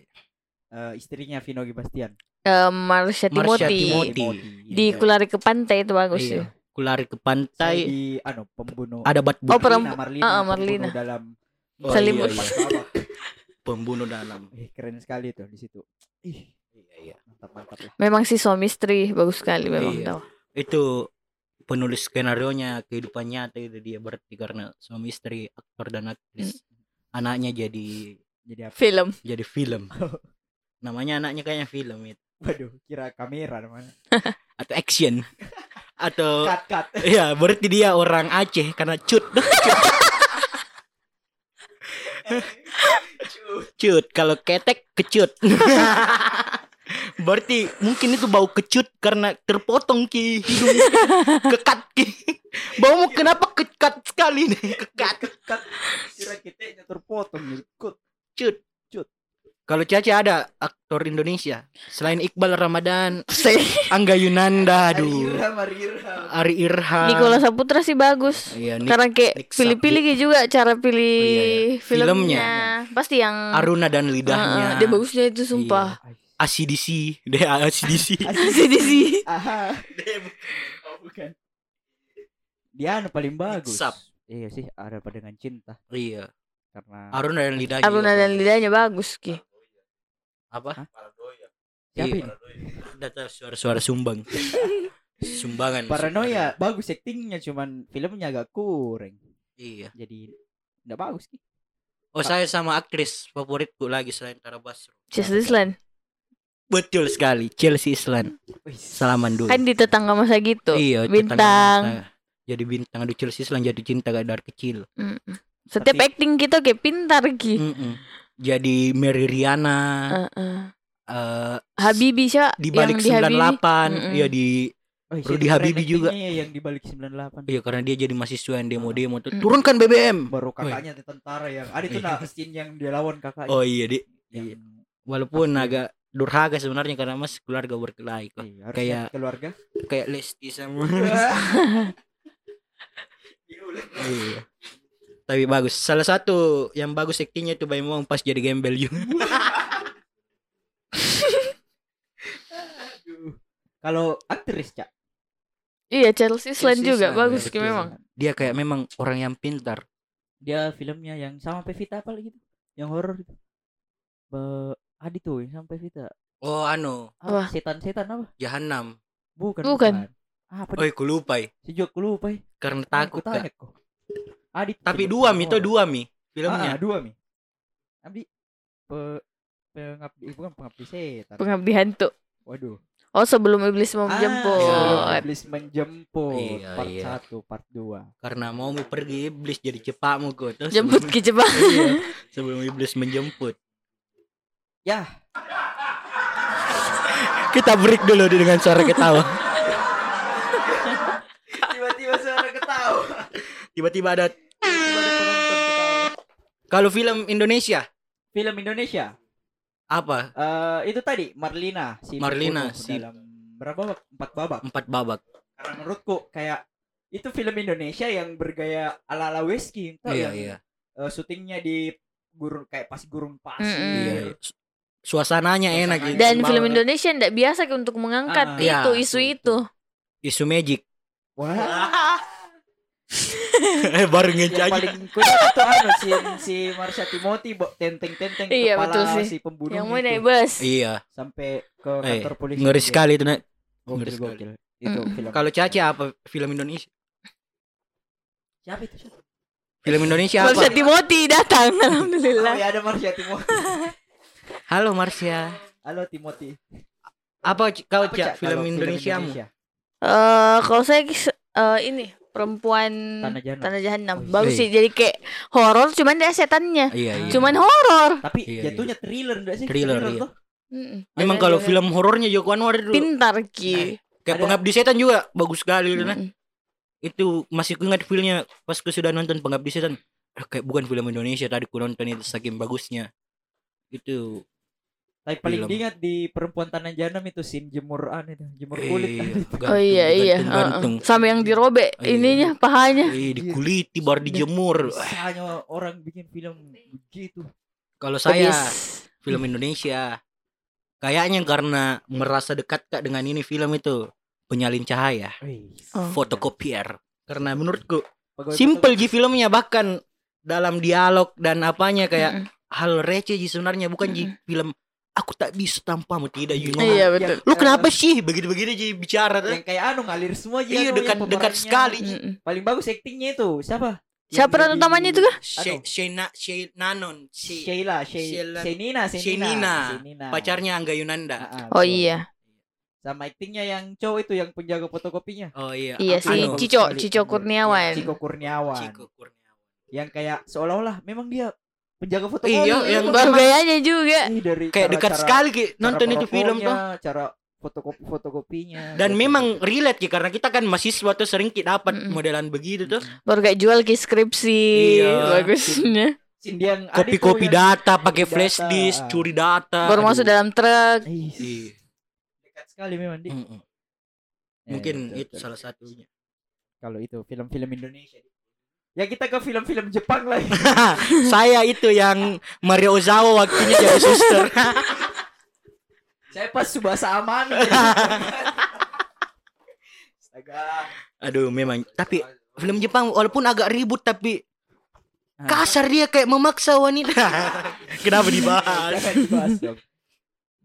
[SPEAKER 3] eh, istrinya Vino Gibastian.
[SPEAKER 1] Eh, Marsha
[SPEAKER 2] Marsha
[SPEAKER 1] Timothy.
[SPEAKER 2] Timothy.
[SPEAKER 1] Di
[SPEAKER 3] Iya.
[SPEAKER 1] Kulari ke Pantai itu bagus
[SPEAKER 2] Iya.
[SPEAKER 1] ya.
[SPEAKER 2] Ku lari ke pantai.
[SPEAKER 3] di anu pembunuh
[SPEAKER 2] Ada bat
[SPEAKER 1] Oh,
[SPEAKER 3] Marlina, Marlina, pembunuh
[SPEAKER 1] Marlina.
[SPEAKER 3] dalam
[SPEAKER 2] Oh,
[SPEAKER 1] Selimut.
[SPEAKER 2] iya, iya. Pembunuh dalam.
[SPEAKER 3] Eh, keren sekali tuh di situ. Ih,
[SPEAKER 2] Iya, iya.
[SPEAKER 3] mantap mantap lah.
[SPEAKER 1] Memang si suami istri bagus sekali memang
[SPEAKER 2] Iya.
[SPEAKER 1] tahu.
[SPEAKER 2] Itu penulis skenario nya kehidupan nyata itu dia berarti karena suami istri aktor dan aktris. Anaknya jadi
[SPEAKER 3] Jadi apa?
[SPEAKER 1] Film.
[SPEAKER 2] jadi film. Namanya anaknya kayaknya film itu.
[SPEAKER 3] Waduh, kira kamera namanya.
[SPEAKER 2] atau action. Atau
[SPEAKER 3] Cut cut.
[SPEAKER 2] ya berarti dia orang Aceh karena cut. Cut. Kalau ketek kecut berarti mungkin itu bau kecut karena terpotong ki hidung kekat ki baumu kenapa kekat sekali nih kekat
[SPEAKER 3] cut. Kira kita terpotong jadi cut.
[SPEAKER 2] cut
[SPEAKER 3] Cut.
[SPEAKER 2] kalau Caca ada aktor Indonesia selain Iqbal Ramadan
[SPEAKER 1] Saya
[SPEAKER 2] Angga Yunanda aduh. Ari Irham
[SPEAKER 1] Nikola Saputra sih bagus.
[SPEAKER 2] iya, Nik-
[SPEAKER 1] Karena kayak pilih-pilih juga cara pilih
[SPEAKER 2] Oh, iya, iya.
[SPEAKER 1] filmnya.
[SPEAKER 2] Filmnya.
[SPEAKER 1] Pasti yang
[SPEAKER 2] Aruna dan
[SPEAKER 1] Ah,
[SPEAKER 2] lidahnya
[SPEAKER 1] ah, dia bagusnya itu sumpah.
[SPEAKER 2] ACDC dia ACDC
[SPEAKER 1] sini.
[SPEAKER 3] Aha. Oh, bukan. Dia anu paling bagus.
[SPEAKER 2] Sap.
[SPEAKER 3] Iya sih, ada pada dengan cinta
[SPEAKER 2] iya
[SPEAKER 3] karena
[SPEAKER 2] Aruna dan lidahnya
[SPEAKER 1] Aruna dan
[SPEAKER 2] bagus.
[SPEAKER 1] lidahnya bagus ki.
[SPEAKER 2] apa
[SPEAKER 3] siapa
[SPEAKER 2] Iya.
[SPEAKER 3] ini?
[SPEAKER 2] data suara-suara sumbang sumbangan
[SPEAKER 3] Paranoia bagus actingnya cuman filmnya agak kurang.
[SPEAKER 2] iya
[SPEAKER 3] Jadi enggak bagus ki.
[SPEAKER 2] oh saya sama aktris favoritku lagi selain Tara Basro
[SPEAKER 1] Chelsea Island.
[SPEAKER 2] Betul sekali Chelsea Island salaman dulu
[SPEAKER 1] Kan di tetangga masa gitu.
[SPEAKER 2] iya
[SPEAKER 1] bintang.
[SPEAKER 2] tetangga saya. jadi bintang aduh Chelsea Island jadi cinta gak dari kecil
[SPEAKER 1] Mm. Setiap
[SPEAKER 3] Tapi-
[SPEAKER 1] acting kita kayak pintar ki.
[SPEAKER 2] Mm-mm. jadi Mary Riana
[SPEAKER 1] Heeh.
[SPEAKER 2] eh,
[SPEAKER 1] Habibi siapa?
[SPEAKER 2] di balik
[SPEAKER 1] yang di Habibi?
[SPEAKER 2] 98
[SPEAKER 1] Mm-mm.
[SPEAKER 2] ya di
[SPEAKER 3] Oh,
[SPEAKER 2] Rudy
[SPEAKER 3] siapa
[SPEAKER 2] Habibie
[SPEAKER 3] keren
[SPEAKER 2] juga.
[SPEAKER 3] actingnya ya yang di balik 98.
[SPEAKER 2] iya karena dia jadi mahasiswa yang demo-demo tuh
[SPEAKER 1] Mm.
[SPEAKER 2] turunkan BBM
[SPEAKER 3] Baru kakaknya di tentara yang ada itu
[SPEAKER 2] Iya.
[SPEAKER 3] nah scene yang dia lawan kakaknya.
[SPEAKER 2] oh iya di
[SPEAKER 3] yang
[SPEAKER 2] walaupun
[SPEAKER 3] Pasti.
[SPEAKER 2] agak durhaka sebenarnya karena mas keluarga berkelahi kok
[SPEAKER 3] iya, harusnya
[SPEAKER 2] Kayak-
[SPEAKER 3] keluarga.
[SPEAKER 2] kayak Lesti sama iya. tapi bagus salah satu yang bagus aktingnya itu Bayi Mong pas jadi gembel juga
[SPEAKER 3] Aduh. Kalau aktris, Cak.
[SPEAKER 1] Iya Chelsea Island juga
[SPEAKER 2] Island,
[SPEAKER 1] bagus
[SPEAKER 2] ya,
[SPEAKER 1] ki
[SPEAKER 2] betul.
[SPEAKER 1] memang.
[SPEAKER 2] dia kayak memang orang yang pintar
[SPEAKER 3] Dia filmnya yang sama Pevita apa lagi tuh? Yang horor itu. Be Adi tuh yang sama Pevita.
[SPEAKER 2] oh anu
[SPEAKER 1] Wah.
[SPEAKER 3] Apa? Setan-setan apa?
[SPEAKER 2] Jahanam
[SPEAKER 3] Bukan.
[SPEAKER 1] Bukan.
[SPEAKER 3] Apa?
[SPEAKER 2] oh
[SPEAKER 3] Oh,
[SPEAKER 2] ku lupa eh.
[SPEAKER 3] si juga aku lupa. eh.
[SPEAKER 2] karena
[SPEAKER 3] Takut
[SPEAKER 2] takut
[SPEAKER 3] kok. Adi
[SPEAKER 2] tapi dua mi itu dua mi
[SPEAKER 3] Ah,
[SPEAKER 2] filmnya
[SPEAKER 3] ah, dua mi. Abdi pe pengabdi eh, bukan pengabdi setan.
[SPEAKER 1] Pengabdi hantu.
[SPEAKER 3] Waduh.
[SPEAKER 1] Oh sebelum iblis mau
[SPEAKER 3] Ah,
[SPEAKER 1] menjemput.
[SPEAKER 3] sebelum iblis menjemput.
[SPEAKER 2] Iya,
[SPEAKER 3] part
[SPEAKER 2] iya.
[SPEAKER 3] 1, part 2.
[SPEAKER 2] karena mau pergi iblis jadi cepakmu kok Terus
[SPEAKER 1] Jemput Jepang.
[SPEAKER 2] Iya, sebelum iblis menjemput
[SPEAKER 3] Ya,
[SPEAKER 2] kita break dulu dengan suara ketawa
[SPEAKER 3] tiba-tiba suara ketawa.
[SPEAKER 2] tiba-tiba ada
[SPEAKER 3] Tiba-tiba ada penonton ketawa.
[SPEAKER 2] kalau film Indonesia
[SPEAKER 3] Film Indonesia.
[SPEAKER 2] apa
[SPEAKER 3] eh itu tadi Marlina si
[SPEAKER 2] Marlina, si-
[SPEAKER 3] dalam berapa babak? Empat babak.
[SPEAKER 2] empat babak
[SPEAKER 3] Karena menurutku kayak itu film Indonesia yang bergaya ala-ala Wesky, tau
[SPEAKER 2] iya
[SPEAKER 3] yang
[SPEAKER 2] iya
[SPEAKER 3] eh, syutingnya di gurun kayak pas gurun pasir.
[SPEAKER 1] Mm-mm.
[SPEAKER 2] iya Su- suasananya enak gitu
[SPEAKER 1] Dan film Indonesia ndak biasa untuk
[SPEAKER 3] Ah,
[SPEAKER 1] mengangkat
[SPEAKER 2] iya,
[SPEAKER 1] itu isu
[SPEAKER 3] betul,
[SPEAKER 1] itu.
[SPEAKER 2] isu magic
[SPEAKER 3] Wah,
[SPEAKER 2] baru
[SPEAKER 3] yang
[SPEAKER 2] ngejaja
[SPEAKER 3] paling kuat itu anu si si Marsha Timothy tenteng-tenteng
[SPEAKER 1] Iya,
[SPEAKER 3] kepala
[SPEAKER 1] betul sih.
[SPEAKER 3] si pembunuh
[SPEAKER 1] Yang mau
[SPEAKER 3] itu
[SPEAKER 1] naik bus.
[SPEAKER 2] iya
[SPEAKER 3] sampai ke
[SPEAKER 2] Eh,
[SPEAKER 3] kantor polisi.
[SPEAKER 2] ngeri sekali itu nak ngeri sekali.
[SPEAKER 3] gokil. Itu
[SPEAKER 1] Mm.
[SPEAKER 3] film.
[SPEAKER 2] kalau Caca apa film Indonesia
[SPEAKER 3] siapa itu?
[SPEAKER 2] Film Indonesia apa
[SPEAKER 1] Marsha Timothy datang
[SPEAKER 3] Oh
[SPEAKER 1] alhamdulillah.
[SPEAKER 3] ya ada Marsha Timothy.
[SPEAKER 2] halo Marsha
[SPEAKER 3] Halo Timothy.
[SPEAKER 2] apa kau
[SPEAKER 3] Apa,
[SPEAKER 2] Cak film
[SPEAKER 3] kalau
[SPEAKER 2] Indonesiamu
[SPEAKER 3] Indonesia?
[SPEAKER 1] Eh kalau saya eh, ini perempuan
[SPEAKER 3] Tanah Jahanam.
[SPEAKER 1] Tanah Jahanam.
[SPEAKER 3] Oh,
[SPEAKER 1] Bagus
[SPEAKER 2] iya.
[SPEAKER 1] sih jadi kayak horor cuman dia setannya.
[SPEAKER 2] iya iya
[SPEAKER 1] Cuman horor.
[SPEAKER 3] Tapi
[SPEAKER 2] Iya,
[SPEAKER 3] jatuhnya thriller enggak sih?
[SPEAKER 2] Thriller, iya.
[SPEAKER 3] tuh.
[SPEAKER 1] Mm-mm.
[SPEAKER 2] memang
[SPEAKER 3] ada-
[SPEAKER 2] kalau film horornya Joko Anwar itu
[SPEAKER 1] Pintar Ki.
[SPEAKER 2] kayak
[SPEAKER 3] ada-
[SPEAKER 2] pengabdi setan juga bagus sekali itu nah
[SPEAKER 1] Mm-mm.
[SPEAKER 2] itu masih ingat filmnya pas ku sudah nonton pengabdi setan kayak bukan film Indonesia tadi ku nonton itu saking bagusnya itu
[SPEAKER 3] Tapi paling
[SPEAKER 2] Film.
[SPEAKER 3] diingat di perempuan tanah jahanam itu scene jemur an itu, jemur kulit.
[SPEAKER 2] Iya,
[SPEAKER 1] Oh iya iya.
[SPEAKER 2] gantung.
[SPEAKER 1] Sama yang dirobek
[SPEAKER 2] Iya.
[SPEAKER 1] ininya pahanya.
[SPEAKER 2] Eh, dikuliti baru dijemur.
[SPEAKER 3] Bisanya orang bikin film begitu.
[SPEAKER 2] Kalau saya
[SPEAKER 1] Pedis.
[SPEAKER 2] film Indonesia kayaknya karena merasa dekat kak dengan ini film itu penyalin cahaya,
[SPEAKER 1] Oh.
[SPEAKER 2] fotokopier. Karena menurutku
[SPEAKER 3] pegawai
[SPEAKER 2] simple ji filmnya bahkan dalam dialog dan apanya kayak
[SPEAKER 1] Mm-mm.
[SPEAKER 2] Hal receh ji sebenarnya bukan ji film aku tak bisa tanpamu tidak you know.
[SPEAKER 1] Iya betul.
[SPEAKER 2] Lu
[SPEAKER 3] eh,
[SPEAKER 2] kenapa sih begitu-begitu ji bicara tuh?
[SPEAKER 3] Yang kayak anu ngalir semua aja.
[SPEAKER 2] Iya
[SPEAKER 3] anu,
[SPEAKER 2] dekat dekat sekali.
[SPEAKER 1] Mm-mm.
[SPEAKER 3] Paling bagus aktingnya itu siapa?
[SPEAKER 1] Siapa peran
[SPEAKER 3] jadi-
[SPEAKER 1] utamanya itu kah?
[SPEAKER 3] Sheila- Shenina, Shenina,
[SPEAKER 2] Shenina.
[SPEAKER 3] Shenina.
[SPEAKER 2] pacarnya Angga Yunanda.
[SPEAKER 3] Ah, ah,
[SPEAKER 1] Oh iya.
[SPEAKER 3] Sama aktingnya yang cowok itu yang penjaga fotokopinya.
[SPEAKER 2] Oh iya.
[SPEAKER 1] Iya si? Cico. Cico Kurniawan.
[SPEAKER 3] Ciko Kurniawan.
[SPEAKER 2] Ciko Kurniawan.
[SPEAKER 3] Yang kayak seolah-olah memang dia penjaga fotokopi.
[SPEAKER 2] Iya, yang
[SPEAKER 1] Baru gayanya juga.
[SPEAKER 3] Ih, dari
[SPEAKER 2] Kayak dekat
[SPEAKER 3] cara-
[SPEAKER 2] sekali Ki,
[SPEAKER 3] cara
[SPEAKER 2] nonton itu film tuh.
[SPEAKER 3] Cara fotokopi fotokopinya.
[SPEAKER 2] Dan
[SPEAKER 3] Gitu.
[SPEAKER 2] memang relate Ki karena kita kan mahasiswa tuh sering kita dapat
[SPEAKER 1] Mm-mm.
[SPEAKER 2] modelan begitu tuh.
[SPEAKER 1] Baru kayak jual ke skripsi.
[SPEAKER 2] Iya.
[SPEAKER 1] Bagusnya.
[SPEAKER 3] Scene dia yang ada
[SPEAKER 2] Kopi-kopi data, pakai flash disk, curi data.
[SPEAKER 1] Baru
[SPEAKER 2] Aduh.
[SPEAKER 1] masuk dalam truk.
[SPEAKER 2] Iya.
[SPEAKER 3] dekat sekali memang di.
[SPEAKER 2] Mm-mm.
[SPEAKER 3] Ya,
[SPEAKER 2] Mungkin
[SPEAKER 3] betul,
[SPEAKER 2] itu
[SPEAKER 3] betul.
[SPEAKER 2] salah satunya.
[SPEAKER 3] Kalau itu film-film Indonesia. Ya kita ke film-film Jepang lah. ya.
[SPEAKER 2] Saya itu yang Mario Ozawa waktunya jadi suster.
[SPEAKER 3] Saya pas Subasa Aman.
[SPEAKER 2] Aduh, memang. Tapi film Jepang walaupun agak ribut tapi
[SPEAKER 3] Ah.
[SPEAKER 2] kasar dia kayak memaksa wanita. Kenapa dibahas?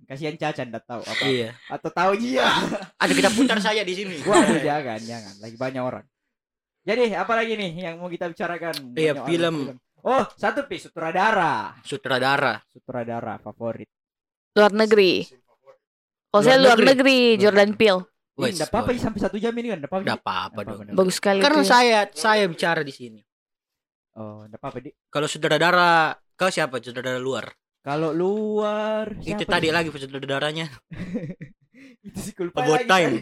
[SPEAKER 3] Kasihan Caca ndak tahu apa.
[SPEAKER 2] iya.
[SPEAKER 3] Atau tahu dia.
[SPEAKER 2] Ada kita putar saya di sini.
[SPEAKER 3] Waduh jangan, jangan. Lagi banyak orang. Jadi apa lagi nih yang mau kita bicarakan?
[SPEAKER 2] Iya,
[SPEAKER 3] Banyak
[SPEAKER 2] film.
[SPEAKER 3] orang Oh, satu pi sutradara.
[SPEAKER 2] Sutradara.
[SPEAKER 3] Sutradara favorit.
[SPEAKER 1] Luar negeri. Oh
[SPEAKER 2] Luar
[SPEAKER 1] saya luar
[SPEAKER 2] negeri.
[SPEAKER 1] negeri. Jordan Peele.
[SPEAKER 3] Ini enggak apa-apa
[SPEAKER 2] boleh.
[SPEAKER 3] sampai satu jam ini kan, enggak apa-apa.
[SPEAKER 1] Bagus sekali.
[SPEAKER 2] Karena saya saya bicara di sini.
[SPEAKER 3] Oh, enggak apa-apa, Di.
[SPEAKER 2] Kalau sutradara kau siapa sutradara luar?
[SPEAKER 3] Kalau luar
[SPEAKER 2] itu tadi
[SPEAKER 3] nih?
[SPEAKER 2] lagi sutradaranya.
[SPEAKER 3] itu sih lupa
[SPEAKER 2] About
[SPEAKER 3] lagi
[SPEAKER 2] time.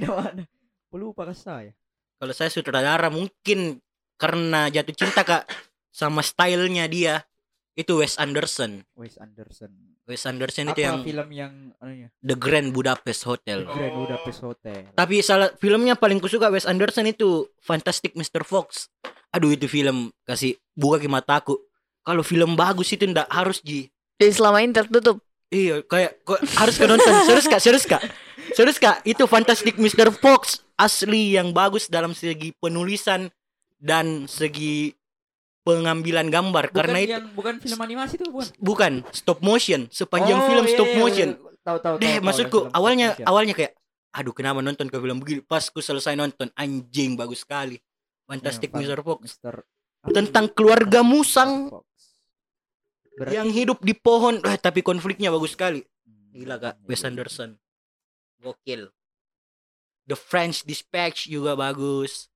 [SPEAKER 3] Lupa ke saya.
[SPEAKER 2] Kalau saya sutradara mungkin karena jatuh cinta kak sama stylenya dia itu Wes Anderson.
[SPEAKER 3] Wes Anderson.
[SPEAKER 2] Wes Anderson
[SPEAKER 3] Apa
[SPEAKER 2] itu yang
[SPEAKER 3] film yang anunya?
[SPEAKER 2] The Grand Budapest Hotel.
[SPEAKER 3] Grand Budapest Hotel.
[SPEAKER 2] Tapi salah filmnya paling kusuka Wes Anderson itu Fantastic Mr. Fox. Aduh itu film kasih buka ke mataku. Kalau film bagus itu ndak harus ji.
[SPEAKER 1] Jadi selama ini tertutup.
[SPEAKER 2] Iya, kayak kok harus kau nonton. Serius kak, serius kak. Serius kak, itu Fantastic Mr. Fox asli yang bagus dalam segi penulisan dan segi pengambilan gambar.
[SPEAKER 3] Bukan
[SPEAKER 2] Karena itu
[SPEAKER 3] yang bukan film animasi itu bukan.
[SPEAKER 2] bukan stop motion, sepanjang
[SPEAKER 3] Oh,
[SPEAKER 2] film
[SPEAKER 3] iya,
[SPEAKER 2] stop
[SPEAKER 3] iya,
[SPEAKER 2] motion.
[SPEAKER 3] iya. Tahu tahu.
[SPEAKER 2] Deh,
[SPEAKER 3] tahu,
[SPEAKER 2] maksudku
[SPEAKER 3] tahu, film
[SPEAKER 2] awalnya
[SPEAKER 3] motion.
[SPEAKER 2] awalnya kayak aduh kenapa nonton ke film begini. Pas ku selesai nonton anjing bagus sekali. Fantastic
[SPEAKER 3] Iya,
[SPEAKER 2] Mr. Fox.
[SPEAKER 3] Mister
[SPEAKER 2] Tentang keluarga musang
[SPEAKER 3] Fox. Berarti
[SPEAKER 2] yang hidup di pohon, eh, tapi konfliknya bagus sekali.
[SPEAKER 3] Hmm,
[SPEAKER 2] Gila kak,
[SPEAKER 3] iya,
[SPEAKER 2] Wes
[SPEAKER 3] iya.
[SPEAKER 2] Anderson. Gokil. The French Dispatch juga bagus.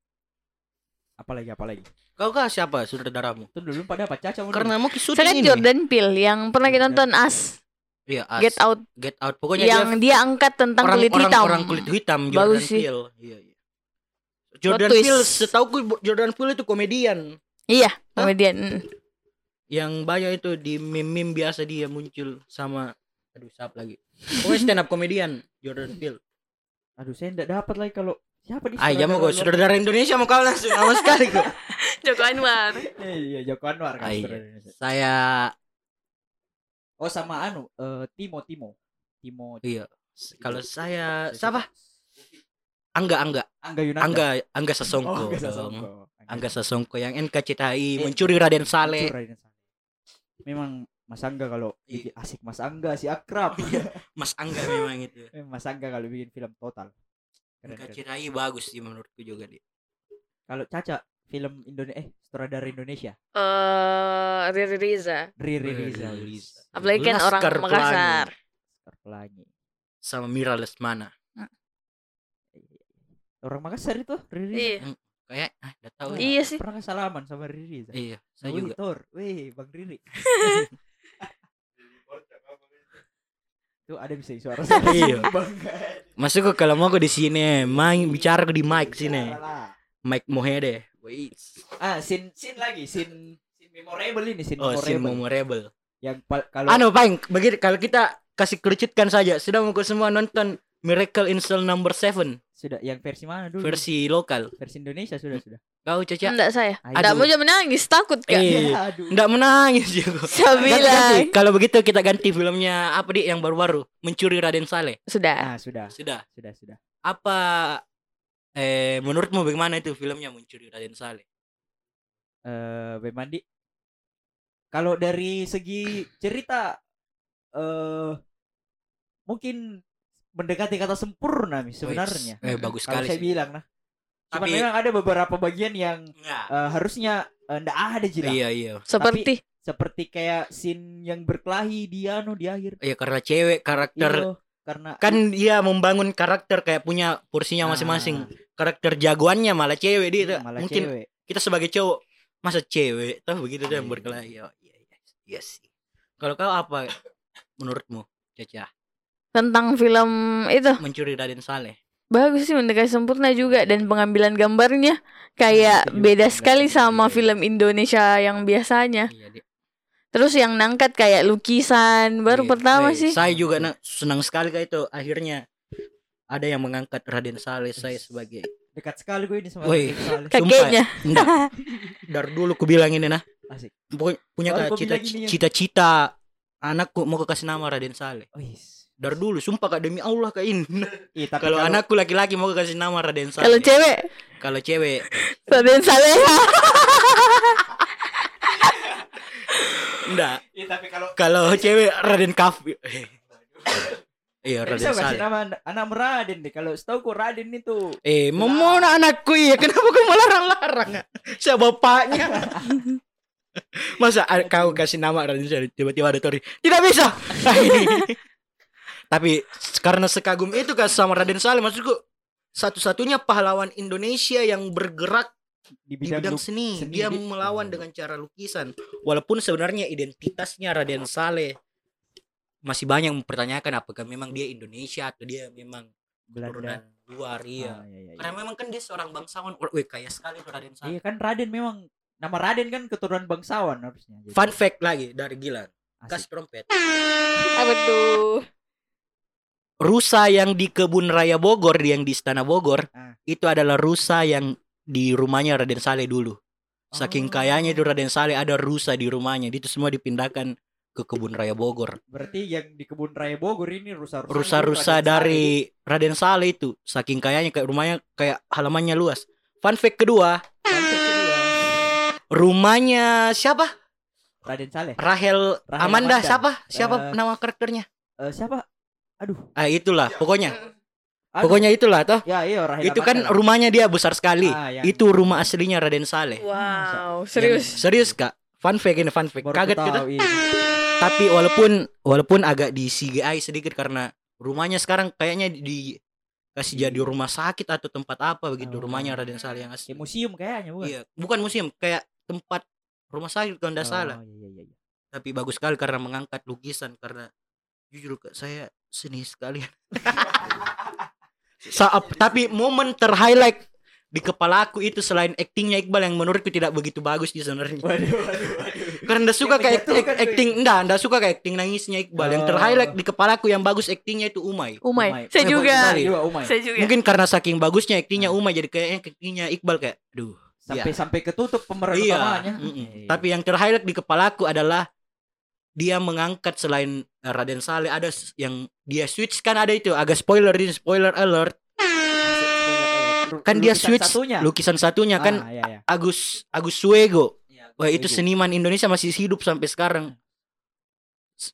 [SPEAKER 3] Apalagi apalagi.
[SPEAKER 2] Kau kah siapa sutradaramu?
[SPEAKER 3] Itu dulu pada apa Caca
[SPEAKER 2] Karena mau
[SPEAKER 1] kan
[SPEAKER 2] ini.
[SPEAKER 1] Jordan Peele yang pernah kita
[SPEAKER 3] Jordan
[SPEAKER 1] nonton As,
[SPEAKER 2] Iya, Us.
[SPEAKER 1] Get Out,
[SPEAKER 2] Get Out. Pokoknya
[SPEAKER 1] yang dia, angkat tentang
[SPEAKER 2] dia orang,
[SPEAKER 1] kulit
[SPEAKER 2] orang,
[SPEAKER 1] hitam.
[SPEAKER 2] orang kulit hitam Jordan
[SPEAKER 1] Bagus sih.
[SPEAKER 2] Peele. Iya, iya. Jordan. Peele, setauku Jordan Peele itu komedian.
[SPEAKER 1] Iya,
[SPEAKER 2] Hah?
[SPEAKER 1] komedian.
[SPEAKER 2] Yang banyak itu di meme-meme biasa dia muncul sama aduh siapa lagi. Pokoknya stand up komedian Jordan Peele.
[SPEAKER 3] Aduh, saya enggak dapat lagi kalau siapa di
[SPEAKER 2] Ah, ya mau
[SPEAKER 3] luar-
[SPEAKER 2] sutradara Indonesia mau kau langsung sama sekali kok.
[SPEAKER 1] Joko Anwar.
[SPEAKER 3] Iya, Joko Anwar kan
[SPEAKER 2] Ah, iya. Saya
[SPEAKER 3] Oh, sama anu, eh, Timo Timo. Timo.
[SPEAKER 2] iya. Kalau saya siapa? Angga Angga
[SPEAKER 3] Angga Yunanda.
[SPEAKER 2] Angga Angga
[SPEAKER 3] Oh,
[SPEAKER 2] Sasongko.
[SPEAKER 3] Angga
[SPEAKER 2] dong.
[SPEAKER 3] Sasongko.
[SPEAKER 2] Angga Sasongko yang NKCTI
[SPEAKER 3] Eh,
[SPEAKER 2] mencuri Raden Saleh.
[SPEAKER 3] Memang Mas Angga kalau
[SPEAKER 2] Iya.
[SPEAKER 3] bikin asik Mas Angga si akrab.
[SPEAKER 2] Mas Angga memang itu.
[SPEAKER 3] Eh, Mas Angga kalau bikin film total. Keren.
[SPEAKER 2] NKCTI bagus sih menurutku juga dia.
[SPEAKER 3] Kalau Caca film Indonesia eh sutradara Indonesia.
[SPEAKER 1] Eh, Riri Riza.
[SPEAKER 3] Riri Rizal.
[SPEAKER 2] Riza.
[SPEAKER 1] Apalagi kan orang
[SPEAKER 2] Laskar
[SPEAKER 1] Makassar.
[SPEAKER 3] Laskar Pelangi.
[SPEAKER 2] Sama Mira Lesmana.
[SPEAKER 3] Orang Makassar itu Riri.
[SPEAKER 1] Iya.
[SPEAKER 2] Kayak ah udah tahu.
[SPEAKER 1] Iya sih.
[SPEAKER 3] Pernah salaman sama Riri.
[SPEAKER 2] Iya, saya
[SPEAKER 3] Wih,
[SPEAKER 2] juga.
[SPEAKER 3] Tor. Wih, Bang Riri. Tuh ada bisa suara saya.
[SPEAKER 2] Iya.
[SPEAKER 3] Bangga.
[SPEAKER 2] Masuk kok kalau mau kok di sini, main bicara di mic sini.
[SPEAKER 3] Salah.
[SPEAKER 2] Mic Mohede. Wait.
[SPEAKER 3] Ah, scene scene lagi, scene scene memorable ini, scene
[SPEAKER 2] Oh,
[SPEAKER 3] memorable.
[SPEAKER 2] memorable.
[SPEAKER 3] Yang kalau
[SPEAKER 2] Anu, Paing, begitu kalau kita kasih kerucutkan saja. Sudah mau semua nonton Miracle in Cell Number 7
[SPEAKER 3] Sudah yang versi mana dulu?
[SPEAKER 2] versi lokal.
[SPEAKER 3] versi Indonesia sudah sudah.
[SPEAKER 2] Kau Caca?
[SPEAKER 1] Enggak saya. Enggak mau jangan menangis, takut kan?
[SPEAKER 2] Eh,
[SPEAKER 3] Ya, aduh.
[SPEAKER 2] Enggak menangis juga.
[SPEAKER 1] Saya bilang.
[SPEAKER 2] Kalau begitu kita ganti filmnya apa di yang baru-baru Mencuri Raden Saleh.
[SPEAKER 1] Sudah.
[SPEAKER 3] Ah, sudah.
[SPEAKER 2] Sudah.
[SPEAKER 3] Sudah, sudah.
[SPEAKER 2] Apa eh menurutmu bagaimana itu filmnya Mencuri Raden Saleh?
[SPEAKER 3] Eh, Bemandi. Kalau dari segi cerita eh mungkin mendekati kata sempurna nih sebenarnya.
[SPEAKER 2] Eh bagus
[SPEAKER 3] Kalau
[SPEAKER 2] sekali
[SPEAKER 3] saya
[SPEAKER 2] sih.
[SPEAKER 3] bilang nah. Cuman
[SPEAKER 2] Tapi-
[SPEAKER 3] memang ada beberapa bagian yang
[SPEAKER 2] Enggak.
[SPEAKER 3] eh, harusnya eh, ndak ada Jila.
[SPEAKER 2] Iya iya.
[SPEAKER 1] Seperti
[SPEAKER 3] Seperti kayak scene yang berkelahi dia no di akhir.
[SPEAKER 2] Iya karena cewek karakter
[SPEAKER 3] Iya, karena
[SPEAKER 2] kan dia membangun karakter kayak punya porsinya masing-masing. Karakter jagoannya malah cewek dia.
[SPEAKER 3] Ah, malah
[SPEAKER 2] Mungkin
[SPEAKER 3] cewek.
[SPEAKER 2] kita sebagai cowok masa cewek tuh begitu tuh yang
[SPEAKER 3] Iya.
[SPEAKER 2] berkelahi. Oh, iya iya. Iya sih. Kalau kau apa menurutmu, Caca?
[SPEAKER 1] Tentang film itu
[SPEAKER 2] Mencuri Raden Saleh.
[SPEAKER 1] bagus sih mendekati sempurna juga dan pengambilan gambarnya kayak
[SPEAKER 3] juga
[SPEAKER 1] beda sekali sama
[SPEAKER 2] iya.
[SPEAKER 1] film Indonesia yang biasanya.
[SPEAKER 2] Iya.
[SPEAKER 1] Terus yang nangkat kayak lukisan baru
[SPEAKER 2] Iya.
[SPEAKER 1] pertama
[SPEAKER 2] Eh,
[SPEAKER 1] sih.
[SPEAKER 2] Saya juga na- senang sekali kayak itu akhirnya ada yang mengangkat Raden Saleh saya sebagai
[SPEAKER 3] Dekat sekali gue ini sama
[SPEAKER 2] Woi.
[SPEAKER 3] Raden Saleh.
[SPEAKER 1] Kakeknya.
[SPEAKER 2] enggak dari dulu ku bilang ini nah
[SPEAKER 3] Asik.
[SPEAKER 2] Pu- punya
[SPEAKER 3] Baru
[SPEAKER 2] kayak
[SPEAKER 3] kau
[SPEAKER 2] cita-
[SPEAKER 3] bilang ini ya.
[SPEAKER 2] cita-cita anakku mau kasih nama Raden Saleh
[SPEAKER 3] Oh, yes.
[SPEAKER 2] Dari dulu sumpah kak demi Allah kak ini.
[SPEAKER 3] Iya, tapi
[SPEAKER 2] kalau anakku laki-laki mau kasih nama Raden Saleh.
[SPEAKER 1] Kalau cewek?
[SPEAKER 2] Kalau cewek.
[SPEAKER 1] Raden Saleh.
[SPEAKER 2] enggak
[SPEAKER 3] Iya, tapi kalau
[SPEAKER 2] kalau cewek Raden Kafi iya
[SPEAKER 3] bisa
[SPEAKER 2] Raden
[SPEAKER 3] kasih
[SPEAKER 2] Saleh.
[SPEAKER 3] nama an- anak Raden deh. Kalau setahu ku Raden itu.
[SPEAKER 2] Eh mau mau anakku iya. Kenapa kau melarang-larang saya bapaknya? Masa a- kau kasih nama Raden Saleh tiba-tiba ada Tori. Tidak bisa tapi karena sekagum itu kan sama Raden Saleh maksudku satu-satunya pahlawan Indonesia yang bergerak
[SPEAKER 3] di
[SPEAKER 2] di
[SPEAKER 3] bidang,
[SPEAKER 2] bidang
[SPEAKER 3] luk-
[SPEAKER 2] seni.
[SPEAKER 3] seni
[SPEAKER 2] Dia
[SPEAKER 3] di-
[SPEAKER 2] melawan dengan cara lukisan. Walaupun sebenarnya identitasnya Raden Saleh masih banyak mempertanyakan apakah memang dia Indonesia atau dia memang
[SPEAKER 3] Belanda.
[SPEAKER 2] luar iya.
[SPEAKER 3] Ah, iya, iya, iya.
[SPEAKER 2] Karena memang kan dia seorang bangsawan. Wih, kaya sekali tuh Raden Saleh.
[SPEAKER 3] Iya kan Raden memang nama Raden kan keturunan bangsawan harusnya. Jadi,
[SPEAKER 2] Fun fact lagi dari Gilang.
[SPEAKER 3] asik.
[SPEAKER 2] Kasih trompet.
[SPEAKER 1] Apa tuh?
[SPEAKER 2] Rusa yang di kebun raya Bogor yang di Istana Bogor
[SPEAKER 3] Ah.
[SPEAKER 2] itu adalah rusa yang di rumahnya Raden Saleh dulu. Saking
[SPEAKER 3] Oh.
[SPEAKER 2] kayanya itu Raden Saleh ada rusa di rumahnya. Itu semua dipindahkan ke kebun raya Bogor.
[SPEAKER 3] Berarti yang di kebun raya Bogor ini rusa-rusa
[SPEAKER 2] rusa-rusa dari Raden Saleh itu saking kayanya kayak rumahnya kayak halamannya luas. Fun fact kedua, rumahnya siapa?
[SPEAKER 3] Raden Saleh.
[SPEAKER 2] Rahel,
[SPEAKER 3] Rahel
[SPEAKER 2] Amanda,
[SPEAKER 3] Amanda.
[SPEAKER 2] siapa? Siapa
[SPEAKER 3] Eh,
[SPEAKER 2] nama karakternya?
[SPEAKER 3] Eh, siapa? Aduh.
[SPEAKER 2] Ah itulah, pokoknya.
[SPEAKER 3] Aduh.
[SPEAKER 2] Pokoknya itulah toh.
[SPEAKER 3] Ya, iya Rahel
[SPEAKER 2] Itu kan
[SPEAKER 3] Amanda.
[SPEAKER 2] rumahnya dia besar sekali.
[SPEAKER 3] Ah, yang-
[SPEAKER 2] Itu rumah aslinya Raden Saleh.
[SPEAKER 1] Wow,
[SPEAKER 2] Yang-
[SPEAKER 1] serius.
[SPEAKER 2] serius Kak. Fun fact ini fun fact.
[SPEAKER 3] Baru
[SPEAKER 2] Kaget kita.
[SPEAKER 3] tahu, iya.
[SPEAKER 2] Tapi walaupun walaupun agak di CGI sedikit karena rumahnya sekarang kayaknya di kasih jadi rumah sakit atau tempat apa begitu
[SPEAKER 3] Oh.
[SPEAKER 2] rumahnya Raden Saleh yang asli.
[SPEAKER 3] Kayak museum kayaknya bukan?
[SPEAKER 2] Iya, bukan museum, kayak tempat rumah sakit kalau tidak
[SPEAKER 3] Oh,
[SPEAKER 2] salah.
[SPEAKER 3] Iya, iya, iya.
[SPEAKER 2] Tapi bagus sekali karena mengangkat lukisan karena jujur Kak, saya seni sekali. Saat, tapi momen terhighlight di kepala aku itu selain aktingnya Iqbal yang menurutku tidak begitu bagus di sebenarnya.
[SPEAKER 3] Waduh, waduh, waduh.
[SPEAKER 2] Karena ndak suka
[SPEAKER 3] Yang
[SPEAKER 2] kayak
[SPEAKER 3] menjatuhkan,
[SPEAKER 2] acting, enggak, enggak suka kayak acting nangisnya Iqbal. Yang
[SPEAKER 3] Oh.
[SPEAKER 2] terhighlight di kepalaku yang bagus aktingnya itu Umay.
[SPEAKER 1] Umay.
[SPEAKER 3] Umay.
[SPEAKER 1] Saya
[SPEAKER 2] Eh,
[SPEAKER 1] juga.
[SPEAKER 2] sekali.
[SPEAKER 3] Juga Umay.
[SPEAKER 1] Saya juga.
[SPEAKER 2] Mungkin karena saking bagusnya aktingnya
[SPEAKER 3] Ah.
[SPEAKER 2] Umay jadi kayaknya aktingnya Iqbal kayak aduh.
[SPEAKER 3] Sampai sampai ketutup pemeran
[SPEAKER 2] Iya.
[SPEAKER 3] utamanya.
[SPEAKER 2] mm-mm.
[SPEAKER 3] Iya.
[SPEAKER 2] Tapi yang terhighlight di kepalaku adalah dia mengangkat selain Raden Saleh ada yang dia switch kan ada itu agak spoiler ini spoiler alert. Kan dia
[SPEAKER 3] Lukisan
[SPEAKER 2] switch
[SPEAKER 3] satunya.
[SPEAKER 2] lukisan satunya kan
[SPEAKER 3] Ah, iya, iya.
[SPEAKER 2] Agus Agus Suego. Wah itu
[SPEAKER 3] Suego.
[SPEAKER 2] seniman Indonesia masih hidup sampai sekarang.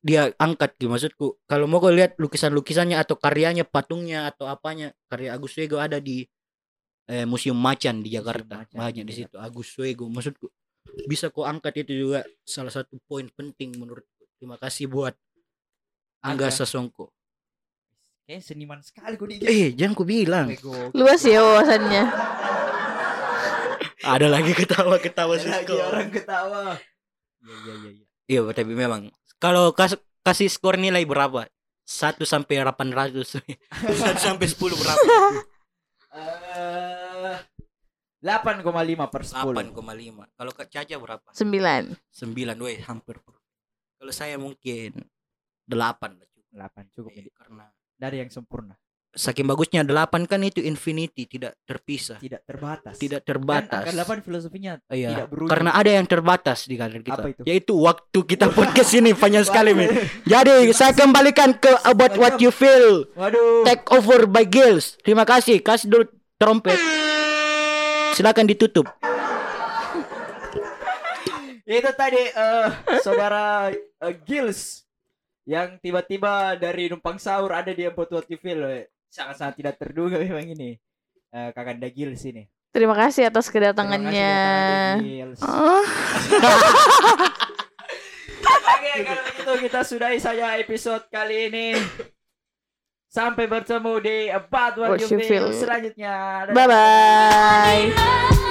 [SPEAKER 2] Dia angkat gitu maksudku. Kalau mau kau lihat lukisan-lukisannya atau karyanya patungnya atau apanya karya Agus Suego ada di eh, Museum Macan di Jakarta.
[SPEAKER 3] Macan
[SPEAKER 2] banyak
[SPEAKER 3] di
[SPEAKER 2] di situ Agus Suego maksudku. Bisa kau angkat itu juga salah satu poin penting menurutku. Terima kasih buat Angga. Sasongko
[SPEAKER 3] Kayaknya seniman sekali kok dia.
[SPEAKER 2] eh jangan ku bilang.
[SPEAKER 1] Luas ya wawasannya.
[SPEAKER 2] ada lagi ketawa-ketawa
[SPEAKER 3] Ada lagi
[SPEAKER 2] Songko.
[SPEAKER 3] orang ketawa. Iya, iya, iya, iya.
[SPEAKER 2] Iya, tapi memang kalau kas kasih skor nilai berapa? 1 sampai 800. 1 sampai 10 berapa?
[SPEAKER 3] Eh, 8,5 per 10.
[SPEAKER 2] 8,5. Kalau Kak Caca berapa?
[SPEAKER 1] Sembilan.
[SPEAKER 2] 9, weh, hampir. Kalau saya mungkin 8 lah cukup.
[SPEAKER 3] 8 cukup ini.
[SPEAKER 2] karena
[SPEAKER 3] Dari yang sempurna,
[SPEAKER 2] saking bagusnya delapan kan itu infinity tidak terpisah.
[SPEAKER 3] Tidak terbatas.
[SPEAKER 2] tidak
[SPEAKER 3] Kan
[SPEAKER 2] terbatas.
[SPEAKER 3] angka 8 filosofinya
[SPEAKER 2] Iya,
[SPEAKER 3] tidak berujung.
[SPEAKER 2] karena ada yang terbatas di karir kita.
[SPEAKER 3] Apa itu?
[SPEAKER 2] yaitu waktu kita podcast ini panjang sekali men jadi saya kembalikan ke about what you feel.
[SPEAKER 3] Waduh.
[SPEAKER 2] take over by Gills. Terima kasih. Kasih dulu trompet. Silakan ditutup.
[SPEAKER 3] Itu tadi eh, saudara eh, Gils yang tiba-tiba dari numpang sahur ada di What You Feel. eh. Sangat-sangat tidak terduga memang ini. Eh, Kakanda Gils ini.
[SPEAKER 1] Terima kasih atas
[SPEAKER 3] Terima kasih
[SPEAKER 1] kedatangannya. Oh.
[SPEAKER 3] Oke, kalau begitu kita sudahi saja episode kali ini. Sampai bertemu di About What,
[SPEAKER 1] What
[SPEAKER 3] You
[SPEAKER 1] You
[SPEAKER 3] Feel
[SPEAKER 1] Feel.
[SPEAKER 3] selanjutnya. Dadah.
[SPEAKER 1] Bye bye.